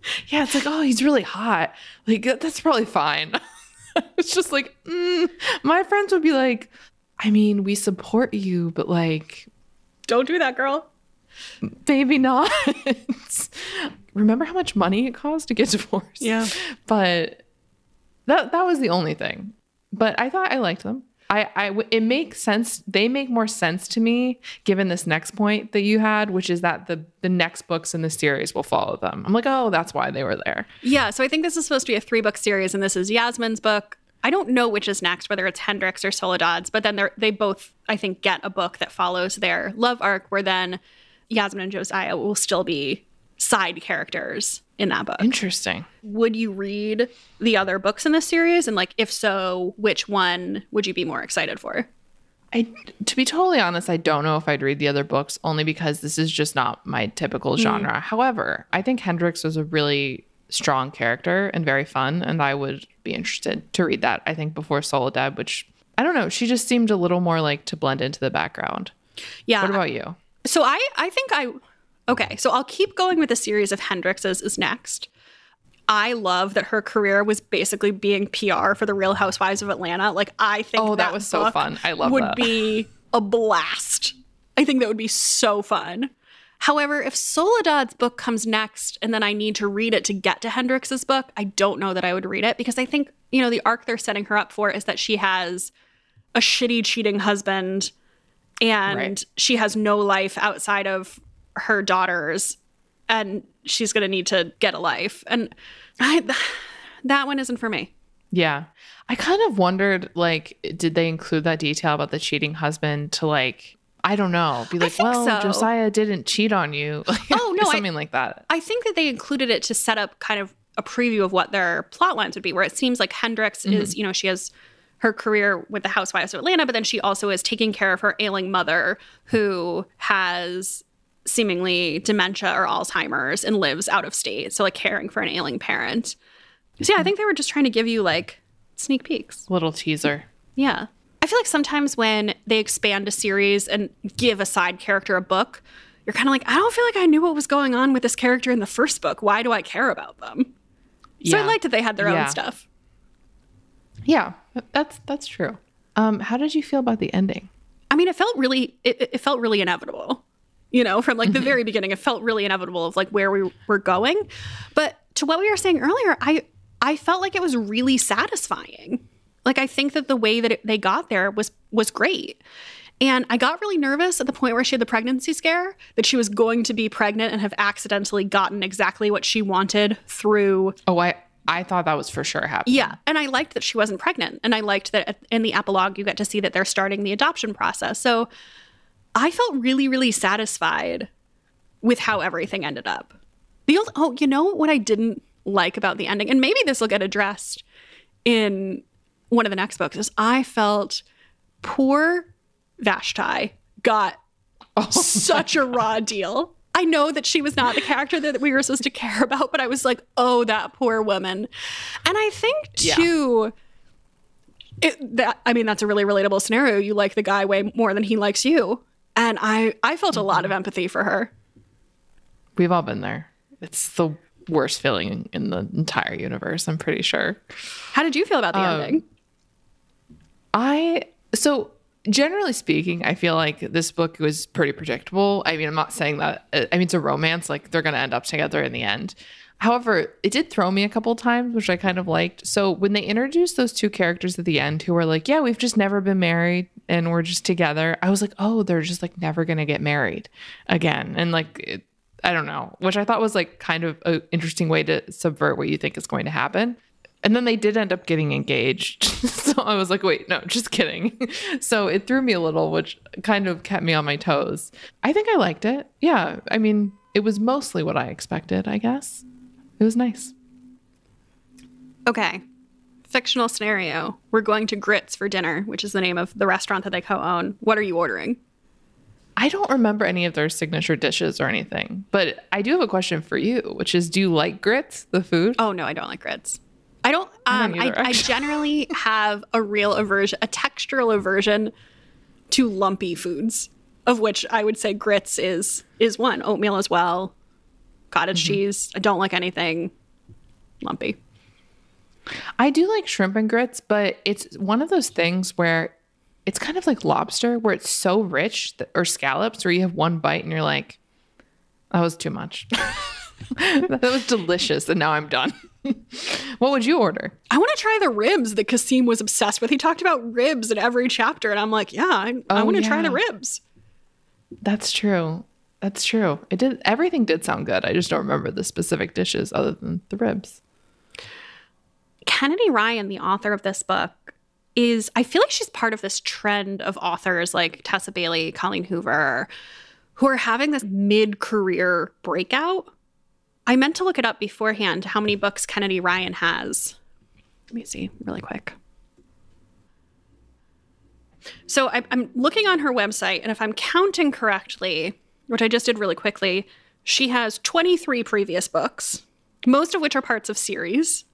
yeah, it's like, oh, he's really hot. Like that's probably fine. it's just like, mm. my friends would be like, I mean, we support you, but like, don't do that, girl. Maybe not. Remember how much money it costs to get divorced? Yeah. But that that was the only thing. But I thought I liked them. I, I, it makes sense. They make more sense to me given this next point that you had, which is that the the next books in the series will follow them. I'm like, oh, that's why they were there. Yeah. So I think this is supposed to be a three book series, and this is Yasmin's book. I don't know which is next, whether it's Hendrix or Soledad's, but then they they both, I think, get a book that follows their love arc, where then Yasmin and Josiah will still be side characters in that book. Interesting. Would you read the other books in this series? And like, if so, which one would you be more excited for? I, to be totally honest, I don't know if I'd read the other books only because this is just not my typical mm. genre. However, I think Hendrix was a really strong character and very fun, and I would be interested to read that. I think before Soledad, which I don't know, she just seemed a little more like to blend into the background. Yeah. What about you? So I I think I okay, so I'll keep going with the series of Hendrix's is next. I love that her career was basically being PR for the Real Housewives of Atlanta. Like I think Oh, that was so fun. I love that. would that. be a blast. I think that would be so fun. However, if Soledad's book comes next and then I need to read it to get to Hendrix's book, I don't know that I would read it because I think, you know, the arc they're setting her up for is that she has a shitty, cheating husband and Right. she has no life outside of her daughters and she's going to need to get a life. And I, that one isn't for me. Yeah. I kind of wondered like did they include that detail about the cheating husband to like I don't know, be like, well, so. Josiah didn't cheat on you. Oh, no, I- something like that. I think that they included it to set up kind of a preview of what their plot lines would be, where it seems like Hendrix mm-hmm. is, you know, she has her career with the Housewives of Atlanta, but then she also is taking care of her ailing mother who has seemingly dementia or Alzheimer's and lives out of state. So, like, caring for an ailing parent. So, yeah, I think they were just trying to give you like sneak peeks. Little teaser. Yeah. I feel like sometimes when they expand a series and give a side character a book, you're kind of like, I don't feel like I knew what was going on with this character in the first book. Why do I care about them? So I liked that they had their Yeah. own stuff. Yeah, that's that's true. Um, how did you feel about the ending? I mean, it felt really, it, it felt really inevitable. You know, from like the Mm-hmm. very beginning, it felt really inevitable of like where we were going. But to what we were saying earlier, I I felt like it was really satisfying. Like I think that the way that it, they got there was was great. And I got really nervous at the point where she had the pregnancy scare that she was going to be pregnant and have accidentally gotten exactly what she wanted through Oh, I I thought that was for sure happening. yeah, and I liked that she wasn't pregnant, and I liked that in the epilogue you get to see that they're starting the adoption process. So I felt really, really satisfied with how everything ended up. The old, oh, you know what I didn't like about the ending, and maybe this will get addressed in one of the next books, is I felt poor Vashti got oh such a raw deal. I know that she was not the character that we were supposed to care about, but I was like, oh, that poor woman. And I think Yeah. too, it, that I mean, that's a really relatable scenario. You like the guy way more than he likes you, and I I felt a lot of empathy for her. We've all been there. It's the worst feeling in the entire universe, I'm pretty sure. How did you feel about the Um, ending? I so generally speaking, I feel like this book was pretty predictable. I mean, I'm not saying that. uh, I mean, it's a romance; like they're going to end up together in the end. However, it did throw me a couple times, which I kind of liked. So when they introduced those two characters at the end, who were like, "Yeah, we've just never been married and we're just together," I was like, "Oh, they're just like never going to get married again," and like. It, I don't know, which I thought was like kind of an interesting way to subvert what you think is going to happen. And then they did end up getting engaged. so I was like, wait, no, just kidding. so it threw me a little, which kind of kept me on my toes. I think I liked it. Yeah. I mean, it was mostly what I expected, I guess. It was nice. Okay, fictional scenario. We're going to Grits for dinner, which is the name of the restaurant that they co-own. What are you ordering? I don't remember any of their signature dishes or anything, but I do have a question for you, which is do you like grits, the food? Oh no, I don't like grits. I don't. I Um, I, I actually. generally have a real aversion, a textural aversion to lumpy foods, of which I would say grits is is one. Oatmeal as well, cottage Mm-hmm. cheese. I don't like anything lumpy. I do like shrimp and grits, but it's one of those things where it's kind of like lobster, where it's so rich, that, or scallops, where you have one bite and you're like, that was too much. that was delicious, and now I'm done. what would you order? I want to try the ribs that Kasim was obsessed with. He talked about ribs in every chapter, and I'm like, yeah, I, I Oh, want to try the ribs. That's true. That's true. It did. Everything did sound good. I just don't remember the specific dishes other than the ribs. Kennedy Ryan, the author of this book, is I feel like she's part of this trend of authors like Tessa Bailey, Colleen Hoover, who are having this mid-career breakout I meant to look it up beforehand how many books Kennedy Ryan has. Let me see really quick. So I, I'm looking on her website, and if I'm counting correctly, which I just did really quickly, she has 23 previous books, most of which are parts of series.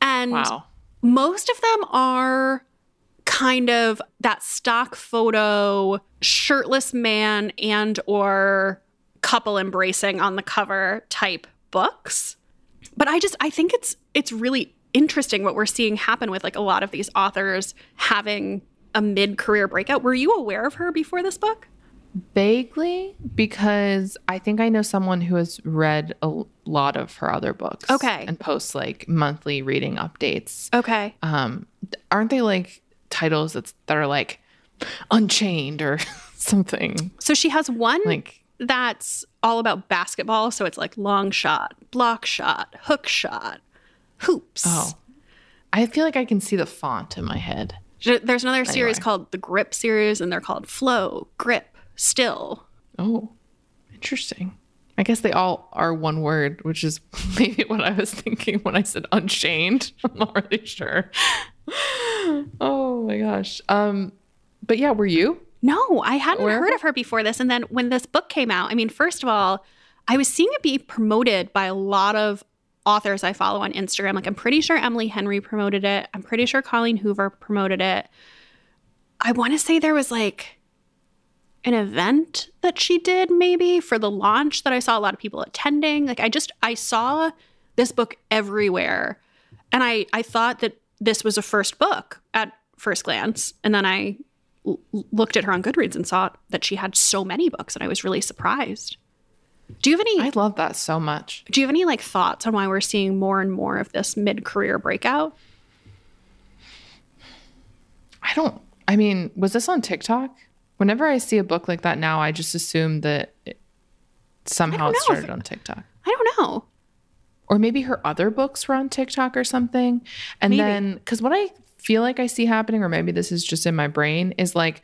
And Wow. most of them are kind of that stock photo shirtless man and or couple embracing on the cover type books but i just i think it's it's really interesting what we're seeing happen with like a lot of these authors having a mid-career breakout were you aware of her before this book Vaguely, because I think I know someone who has read a lot of her other books. Okay. And posts like monthly reading updates. okay Um, aren't they like titles that's, that are like Unchained or something? so she has one Like, that's all about basketball so it's like long shot block shot hook shot hoops oh, I feel like I can see the font in my head. There's another series called the Grip series, and they're called Flow, Grip, Still. Oh, interesting. I guess they all are one word, which is maybe what I was thinking when I said unchained. I'm not really sure. oh my gosh. Um, but yeah, were you? No, I hadn't of heard of her before this. And then when this book came out, I mean, first of all, I was seeing it be promoted by a lot of authors I follow on Instagram. Like, I'm pretty sure Emily Henry promoted it. I'm pretty sure Colleen Hoover promoted it. I want to say there was like an event that she did maybe for the launch that I saw a lot of people attending. Like, I just, I saw this book everywhere. And I, I thought that this was a first book at first glance. And then I l- looked at her on Goodreads and saw that she had so many books, and I was really surprised. Do you have any? I love that so much. do you have any like thoughts on why we're seeing more and more of this mid-career breakout? I don't, I mean, was this on TikTok? Whenever I see a book like that now, I just assume that it, somehow it started it- on TikTok. I don't know. or maybe her other books were on TikTok or something. And Maybe. then, because what I feel like I see happening, or maybe this is just in my brain, is like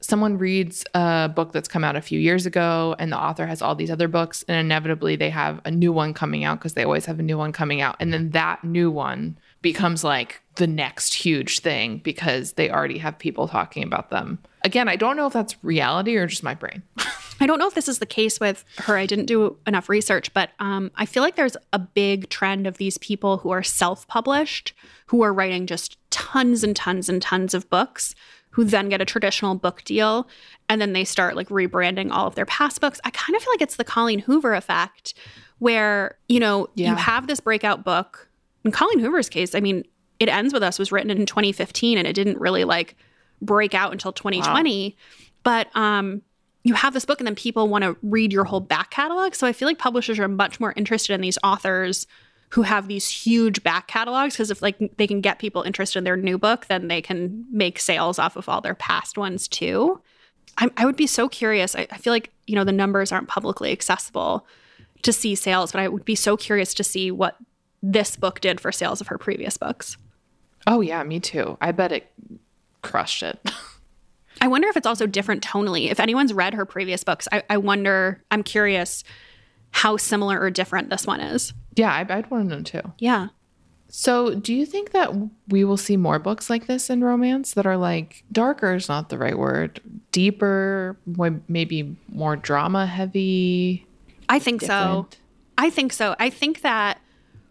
someone reads a book that's come out a few years ago and the author has all these other books, and inevitably they have a new one coming out because they always have a new one coming out. And then that new one becomes like the next huge thing because they already have people talking about them. Again, I don't know if that's reality or just my brain. I don't know if this is the case with her. I didn't do enough research, but um, I feel like there's a big trend of these people who are self published, who are writing just tons and tons and tons of books, who then get a traditional book deal. And then they start like rebranding all of their past books. I kind of feel like it's the Colleen Hoover effect, where, you know, Yeah. you have this breakout book. In Colleen Hoover's case, I mean, It Ends With Us was written in 2015 and it didn't really like break out until 2020. But um, you have this book and then people want to read your whole back catalog. So I feel like publishers are much more interested in these authors who have these huge back catalogs because if like they can get people interested in their new book, then they can make sales off of all their past ones too. I, I would be so curious. I, I feel like you know the numbers aren't publicly accessible to see sales, but I would be so curious to see what this book did for sales of her previous books. Oh yeah, me too. I bet it crushed it. I wonder if it's also different tonally. If anyone's read her previous books, I, I wonder, I'm curious how similar or different this one is. yeah, I, I'd want to know too. Yeah. So, do you think that we will see more books like this in romance that are like darker is not the right word, deeper, maybe more drama heavy? I think so. I think so. I think that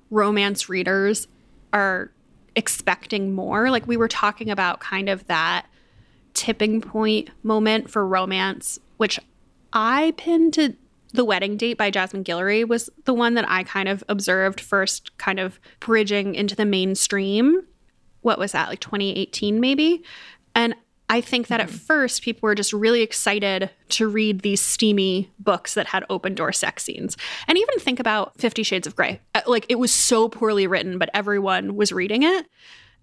romance readers are expecting more. Like we were talking about kind of that tipping point moment for romance, which I pinned to The Wedding Date by Jasmine Guillory was the one that I kind of observed first kind of bridging into the mainstream. What was that? Like 2018 maybe? And I think that at first people were just really excited to read these steamy books that had open door sex scenes. And even think about 50 Shades of Grey. Uh, Like it was so poorly written, but everyone was reading it.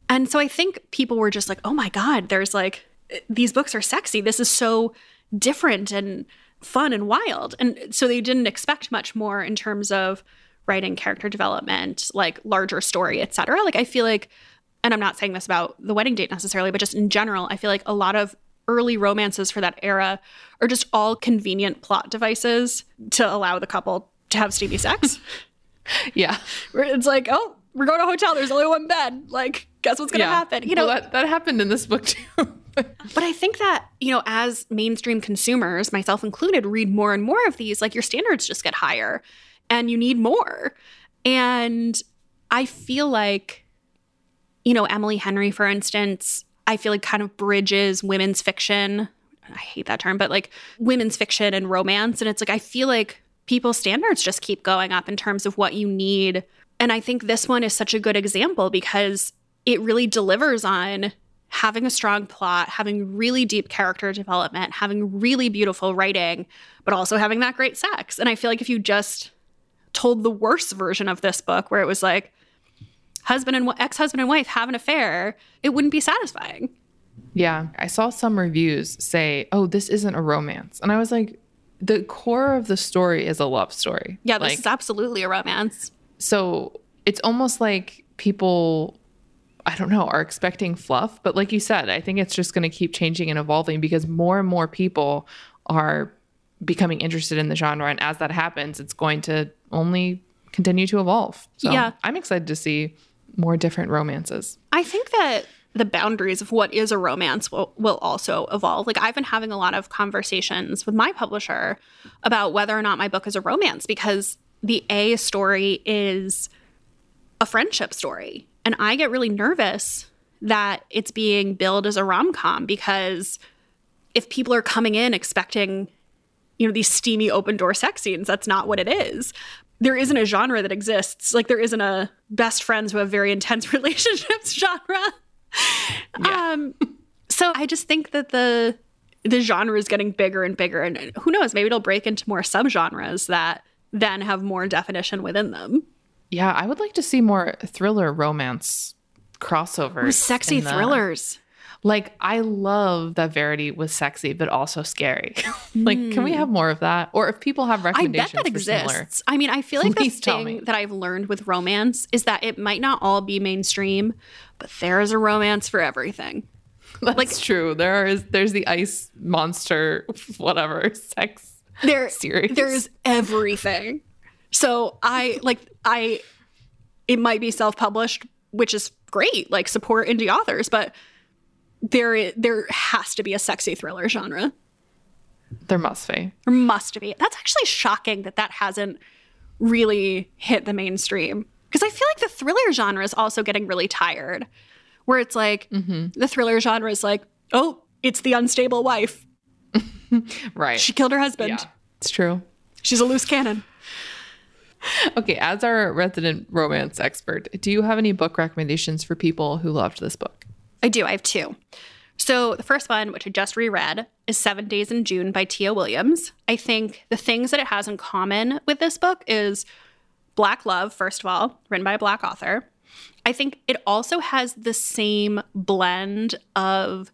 And so I think people were just like, "Oh my god, there's like these books are sexy. This is so different and fun and wild." And so they didn't expect much more in terms of writing character development, like larger story, etc. Like I feel like and I'm not saying this about the wedding date necessarily, but just in general, I feel like a lot of early romances for that era are just all convenient plot devices to allow the couple to have steamy sex. Yeah. It's like, oh, we're going to a hotel. There's only one bed. Like, guess what's going to yeah. happen? You know, well, that, that happened in this book too. but I think that, you know, as mainstream consumers, myself included, read more and more of these, like your standards just get higher and you need more. And I feel like, you know, Emily Henry, for instance, I feel like kind of bridges women's fiction. I hate that term, but like women's fiction and romance. And it's like, I feel like people's standards just keep going up in terms of what you need. And I think this one is such a good example because it really delivers on having a strong plot, having really deep character development, having really beautiful writing, but also having that great sex. And I feel like if you just told the worst version of this book where it was like husband and ex-husband and wife have an affair, it wouldn't be satisfying. Yeah, I saw some reviews say, "Oh, this isn't a romance." And I was like, the core of the story is a love story. Yeah, this like, is absolutely a romance. So, it's almost like people I don't know, are expecting fluff, but like you said, I think it's just going to keep changing and evolving because more and more people are becoming interested in the genre and as that happens, it's going to only continue to evolve. So, Yeah. I'm excited to see more different romances. I think that the boundaries of what is a romance will, will also evolve. Like I've been having a lot of conversations with my publisher about whether or not my book is a romance because the A story is a friendship story. And I get really nervous that it's being billed as a rom-com because if people are coming in expecting you know these steamy open door sex scenes that's not what it is. There isn't a genre that exists. Like there isn't a best friends who have very intense relationships genre. Um so i just think that the the genre is getting bigger and bigger. And who knows maybe it'll break into more subgenres that then have more definition within them Yeah, I would like to see more thriller romance crossovers. sexy the- thrillers Like I love that Verity was sexy but also scary. like, can we have more of that? Or if people have Hmm. I bet recommendations that for similar, exists. I mean, I feel like the me. thing that I've learned with romance is that it might not all be mainstream, but there's a romance for everything. that's true. There is there's the ice monster, whatever sex There, series. there's everything. So I like I. It might be self-published, which is great. Like support indie authors, but there there has to be a sexy thriller genre. there must be. There must be. That's actually shocking that that hasn't really hit the mainstream. Because I feel like the thriller genre is also getting really tired, where it's like mm-hmm. the thriller genre is like, oh, it's the unstable wife. Right. She killed her husband. yeah. It's true. She's a loose cannon. Okay, as our resident romance expert, do you have any book recommendations for people who loved this book? I do. I have two. So the first one, which I just reread, is Seven Days in June by Tia Williams. I think the things that it has in common with this book is Black Love, first of all, written by a Black author. I think it also has the same blend of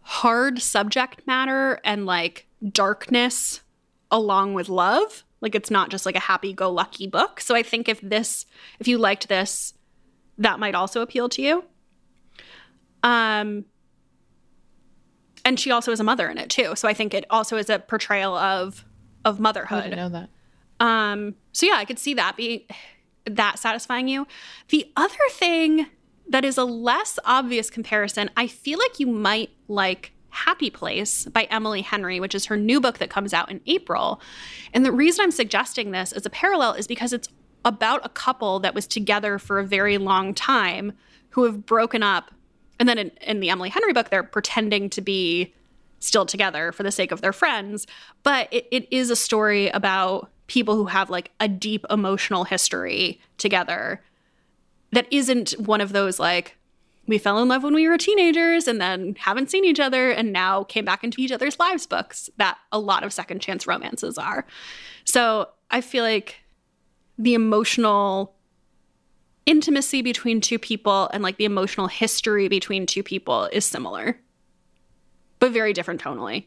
hard subject matter and like darkness along with love. Like it's not just like a happy go lucky book. So I think if this, if you liked this, that might also appeal to you. Um, and she also is a mother in it too. So I think it also is a portrayal of of I motherhood. didn't know that. Um, so yeah, I could see that being that satisfying you. The other thing that is a less obvious comparison, I feel like you might like Happy Place by Emily Henry, which is her new book that comes out in April. And the reason I'm suggesting this as a parallel is because it's about a couple that was together for a very long time who have broken up. And then in, in the Emily Henry book, they're pretending to be still together for the sake of their friends. But it, it is a story about people who have like a deep emotional history together that isn't one of those like, we fell in love when we were teenagers and then haven't seen each other and now came back into each other's lives books that a lot of second chance romances are. So I feel like the emotional intimacy between two people and like the emotional history between two people is similar, but very different tonally.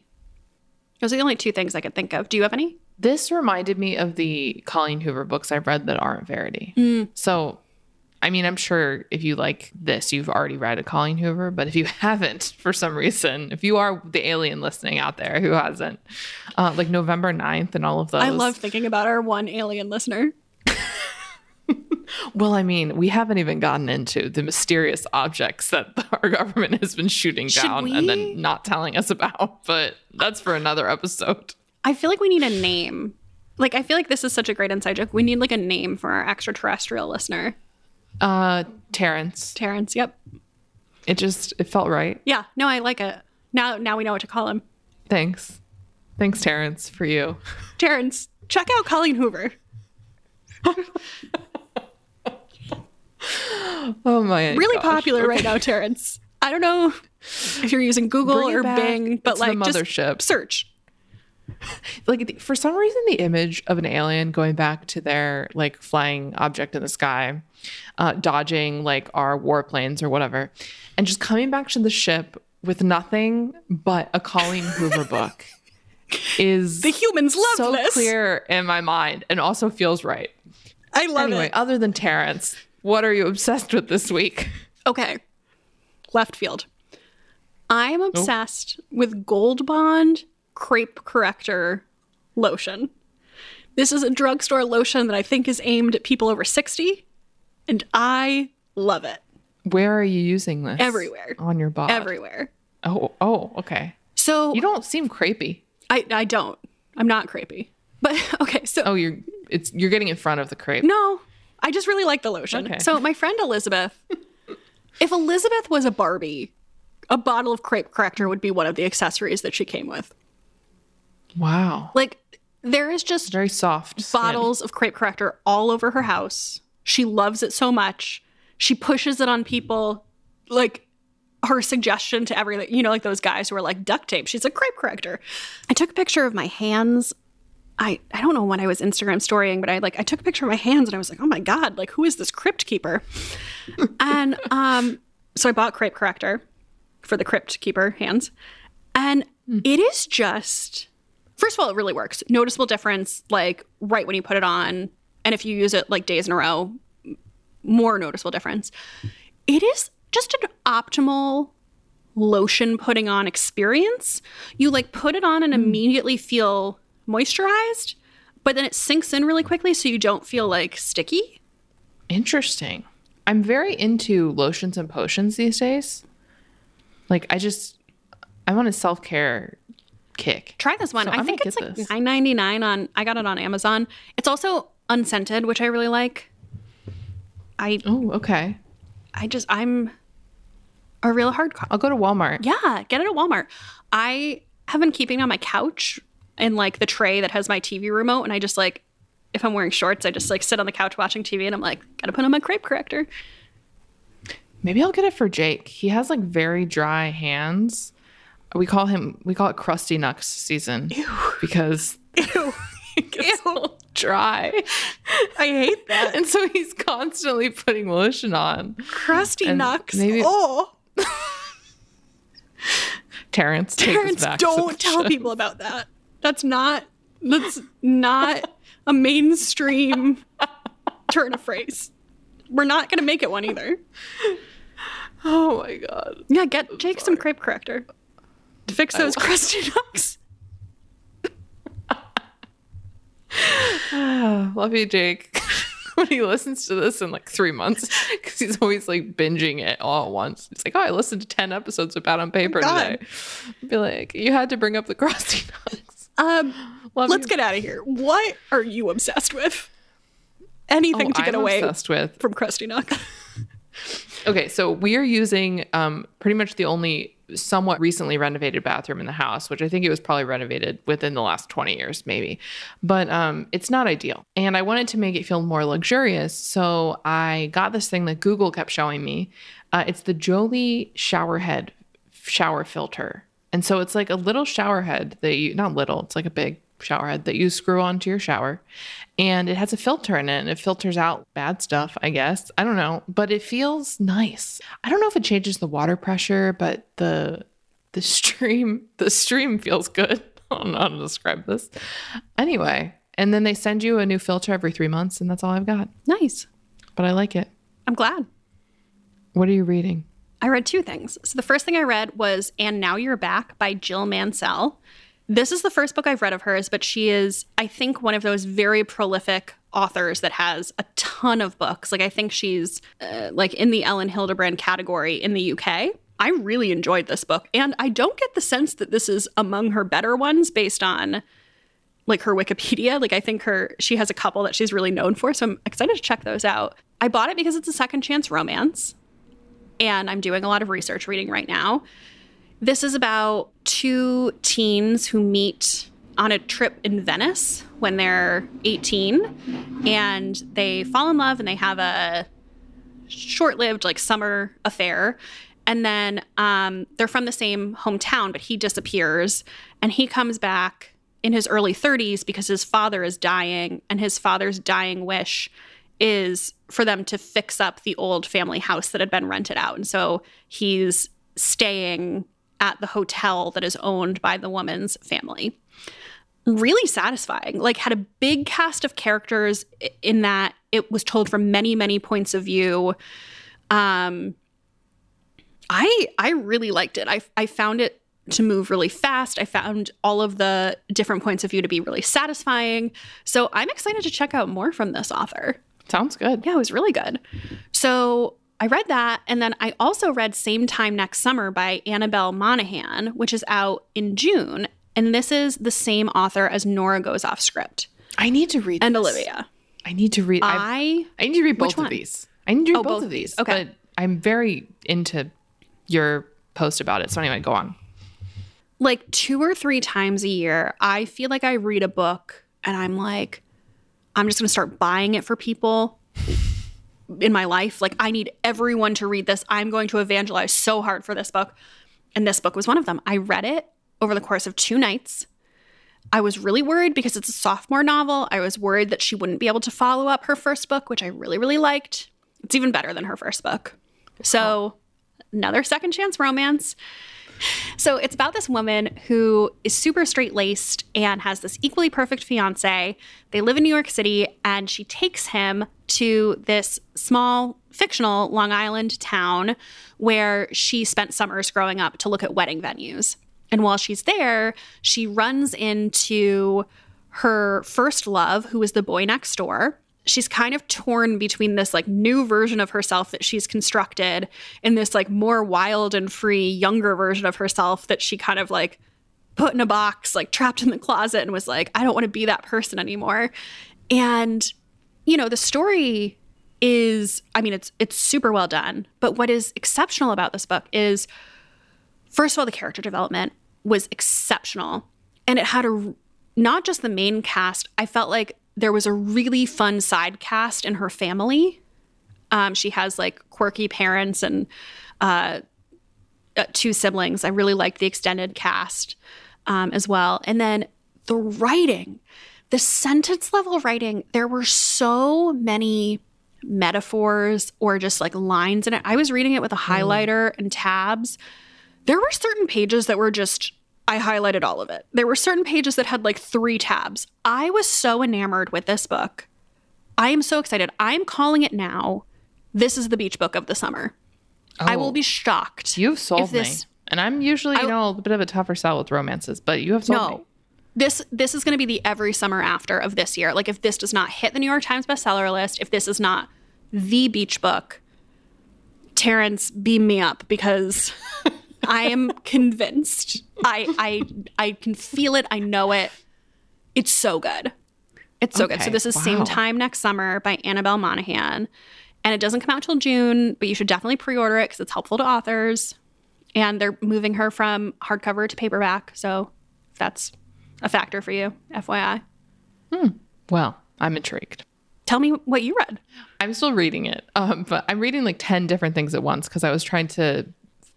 Those are the only two things I could think of. Do you have any? This reminded me of the Colleen Hoover books I've read that aren't Verity. Mm. So, I mean, I'm sure if you like this, you've already read a Colleen Hoover. But if you haven't, for some reason, if you are the alien listening out there who hasn't, uh, like November 9th and all of those. I love thinking about our one alien listener. Well, I mean, we haven't even gotten into the mysterious objects that our government has been shooting Should down we? and then not telling us about, but that's for another episode. I feel like we need a name. Like, I feel like this is such a great inside joke. We need like a name for our extraterrestrial listener. Uh, Terrence. Terrence. Yep. It just it felt right. Yeah. No, I like it. Now, now we know what to call him. Thanks. Thanks, Terrence, for you. Terrence, check out Colleen Hoover. Oh my Really gosh. popular Okay. right now, Terrence. I don't know if you're using Google Bring or. Bing, but It's like just search. Like for some reason, the image of an alien going back to their like flying object in the sky, uh, dodging like our warplanes or whatever, and just coming back to the ship with nothing but a Colleen Hoover book is The humans love so this. clear in my mind and also feels right. I love it. Anyway, it. other than Terrence, what are you obsessed with this week? Okay. Left field. I am obsessed with Gold Bond Crepe Corrector lotion. This is a drugstore lotion that I think is aimed at people over 60, and I love it Where are you using this? Everywhere. On your body. everywhere. Oh, oh, okay. So You don't seem crepey. I, I don't. I'm not crepey. But okay, so Oh, you're it's you're getting in front of the crepe. No, I just really like the lotion. Okay. So my friend Elizabeth, if Elizabeth was a Barbie, a bottle of crepe corrector would be one of the accessories that she came with. Wow. Like there is just Very soft. skin. bottles of crepe corrector all over her house. She loves it so much. She pushes it on people like her suggestion to everything, you know, like those guys who are like duct tape. She's a crepe corrector. I took a picture of my hands. I, I don't know when I was Instagram storying, but I like I took a picture of my hands and I was like, oh my God, like who is this crypt keeper? and um so I bought crepe corrector for the crypt keeper hands. And it is just first of all, it really works. Noticeable difference, like right when you put it on, and if you use it like days in a row, more noticeable difference. It is just an optimal lotion putting on experience. You like put it on and mm. immediately feel moisturized, but then it sinks in really quickly so you don't feel like sticky. Interesting. I'm very into lotions and potions these days. Like I just I'm on a self-care kick. Try this one. So I think it's like this. nine ninety nine on. I got it on Amazon. It's also unscented, which I really like. I Oh, okay. I just I'm a real hardcore. I'll go to Walmart. Yeah, get it at Walmart. I have been keeping it on my couch in like the tray that has my TV remote, and I just like if I'm wearing shorts, I just like sit on the couch watching TV, and I'm like, gotta put on my crepe corrector. Maybe I'll get it for Jake. He has like very dry hands. We call him we call it crusty nuts season because Ew, it gets Ew. dry. I hate that. And so he's constantly putting lotion on. Crusty And nuts. maybe- oh, Terrence, take us parents, back don't tell show. people about that. That's not. That's not a mainstream turn of phrase. We're not gonna make it one either. Oh my god. Yeah, get Jake some crepe corrector to fix those crusty nuts. Love you, Jake. when he listens to this in like three months, because he's always like binging it all at once. He's like, "Oh, I listened to ten episodes of Bad on Paper God. today." Be like, "You had to bring up the crusty nuts." Um, Love let's you. get out of here. What are you obsessed with? Anything Oh, to get I'm away obsessed with. from crusty nuts. Okay, so we are using um, pretty much the only somewhat recently renovated bathroom in the house, which I think it was probably renovated within the last 20 years, maybe. But um, it's not ideal. And I wanted to make it feel more luxurious. So I got this thing that Google kept showing me. Uh, it's the Jolie shower head shower filter. And so it's like a little shower head that you, not little, it's like a big shower head that you screw onto your shower. And it has a filter in it and it filters out bad stuff, I guess. I don't know, but it feels nice. I don't know if it changes the water pressure, but the the stream the stream feels good. I don't know how to describe this. Anyway, and then they send you a new filter every 3 months and that's all I've got. nice. But I like it. I'm glad. What are you reading? I read two things. So the first thing I read was And Now You're Back by Jill Mansell. This is the first book I've read of hers, but she is, I think, one of those very prolific authors that has a ton of books. Like, I think she's uh, like in the Elin Hilderbrand category in the UK. I really enjoyed this book, and I don't get the sense that this is among her better ones based on like her Wikipedia. Like, I think her she has a couple that she's really known for, so I'm excited to check those out. I bought it because it's a second chance romance, and I'm doing a lot of research reading right now. This is about two teens who meet on a trip in Venice when they're 18 and they fall in love and they have a short-lived like summer affair. And then um, they're from the same hometown but he disappears and he comes back in his early 30s because his father is dying and his father's dying wish is for them to fix up the old family house that had been rented out. And so he's staying at the hotel that is owned by the woman's family. Really satisfying. Like, had a big cast of characters in that it was told from many, many points of view. Um, I I really liked it. I I found it to move really fast. I found all of the different points of view to be really satisfying. So I'm excited to check out more from this author. Sounds good. Yeah, it was really good. So I read that. And then I also read Same Time Next Summer by Annabelle Monaghan, which is out in June. And this is the same author as Nora Goes Off Script. I need to read and this. Olivia. I need to read. I I need to read both of these. I need to read Oh, both, both of these. Okay. But I'm very into your post about it. So anyway, go on. like two or three times a year, I feel like I read a book and I'm like, I'm just going to start buying it for people in my life. Like, I need everyone to read this. I'm going to evangelize so hard for this book. And this book was one of them. I read it over the course of two nights. I was really worried because it's a sophomore novel. I was worried that she wouldn't be able to follow up her first book, which I really, really liked. It's even better than her first book. So, another second chance romance. So it's about this woman who is super straight laced and has this equally perfect fiance. They live in New York City, and she takes him to this small fictional Long Island town where she spent summers growing up to look at wedding venues. And while she's there, she runs into her first love, who is the boy next door. She's kind of torn between this like new version of herself that she's constructed and this like more wild and free younger version of herself that she kind of like put in a box, like trapped in the closet and was like, I don't want to be that person anymore. And you know, the story is I mean it's it's super well done, but what is exceptional about this book is first of all the character development was exceptional and it had a not just the main cast i felt like there was a really fun side cast in her family. Um, she has like quirky parents and uh, uh, two siblings. I really liked the extended cast um, as well. And then the writing the sentence level writing there were so many metaphors or just like lines in it. I was reading it with a highlighter and tabs. There were certain pages that were just I highlighted all of it. There were certain pages that had like three tabs. I was so enamored with this book. I am so excited. I'm calling it now. This is the beach book of the summer. I will Oh. be shocked. You've sold this- me. And I'm usually, you I- know, a bit of a tougher sell with romances, but you have sold No. me. This this is going to be the every summer after of this year. Like if this does not hit the New York Times bestseller list, if this is not the beach book, Terrence, beam me up because I am convinced. I I I can feel it. I know it. It's so good. It's so good. So this is wow. Same Time Next Summer by Annabelle Monaghan. And it doesn't come out till June, but you should definitely pre-order it because it's helpful to authors. And they're moving her from hardcover to paperback. So that's a factor for you, FYI. Hmm. Well, I'm intrigued. Tell me what you read. I'm still reading it, um, but I'm reading like 10 different things at once because I was trying to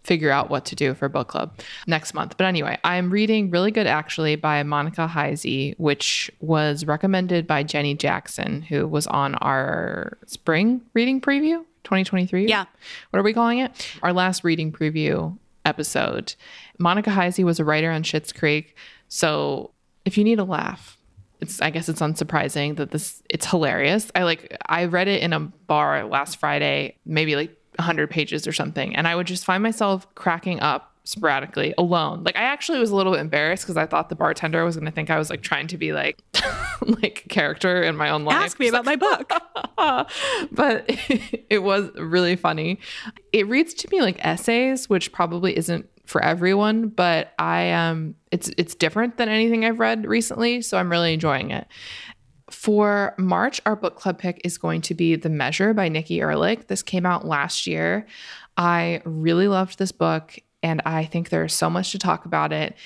figure out what to do for book club next month. But anyway, I'm reading Really Good Actually by Monica Heisey, which was recommended by Jenny Jackson, who was on our spring reading preview 2023. Yeah. What are we calling it? Our last reading preview episode. Monica Heisey was a writer on Schitt's Creek. So if you need a laugh, it's I guess it's unsurprising that this it's hilarious. I like I read it in a bar last Friday, maybe like 100 pages or something, and I would just find myself cracking up sporadically alone. Like I actually was a little bit embarrassed because I thought the bartender was going to think I was like trying to be like like character in my own life. Ask me about my book. but it was really funny. It reads to me like essays, which probably isn't for everyone, but I um it's it's different than anything I've read recently, so I'm really enjoying it. For March, our book club pick is going to be The Measure by Nikki Erlick. This came out last year. I really loved this book and I think there's so much to talk about it.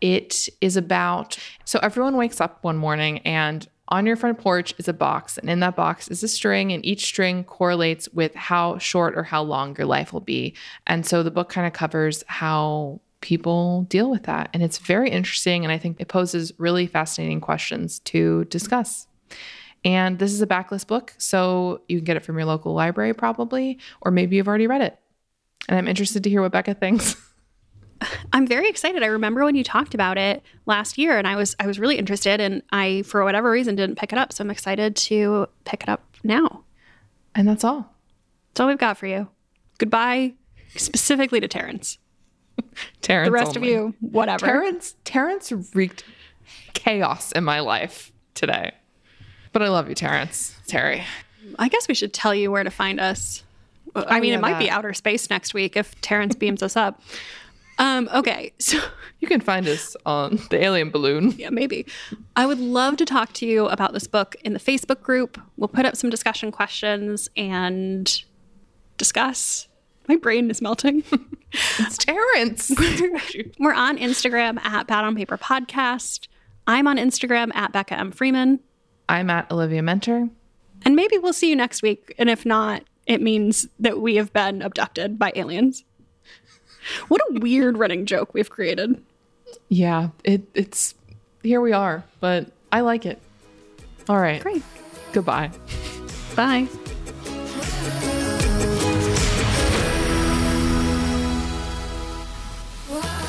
It is about so everyone wakes up one morning and on your front porch is a box, and in that box is a string, and each string correlates with how short or how long your life will be. And so the book kind of covers how people deal with that. And it's very interesting. And I think it poses really fascinating questions to discuss. And this is a backlist book, so you can get it from your local library probably, or maybe you've already read it. And I'm interested to hear what Becca thinks. I'm very excited. I remember when you talked about it last year and I was I was really interested and I for whatever reason didn't pick it up. So I'm excited to pick it up now. And that's all. That's all we've got for you. Goodbye specifically to Terrence. Terrence. The rest only. of you, whatever. Terrence Terrence wreaked chaos in my life today. But I love you, Terrence. Terry. I guess we should tell you where to find us. I mean, yeah, it might be outer space next week if Terrence beams us up. Um, okay, so You can find us on the alien balloon. yeah, maybe. I would love to talk to you about this book in the Facebook group. We'll put up some discussion questions and discuss. My brain is melting. It's Terrence. We're on Instagram at Bad on Paper Podcast. I'm on Instagram at Becca M. Freeman. I'm at Olivia Muenter. And maybe we'll see you next week. And if not, it means that we have been abducted by aliens. What a weird running joke we've created. Yeah, it, it's here we are, but I like it. All right. Great. Goodbye. Bye.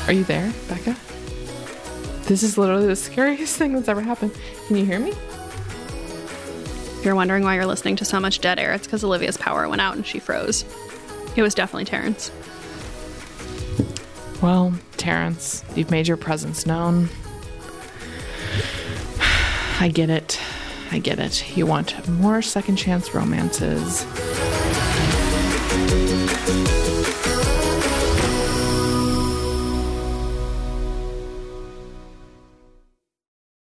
Are you there, Becca? This is literally the scariest thing that's ever happened. Can you hear me? If you're wondering why you're listening to so much dead air, it's because Olivia's power went out and she froze. It was definitely Terrence. Well, Terrence, you've made your presence known. I get it. I get it. You want more second chance romances.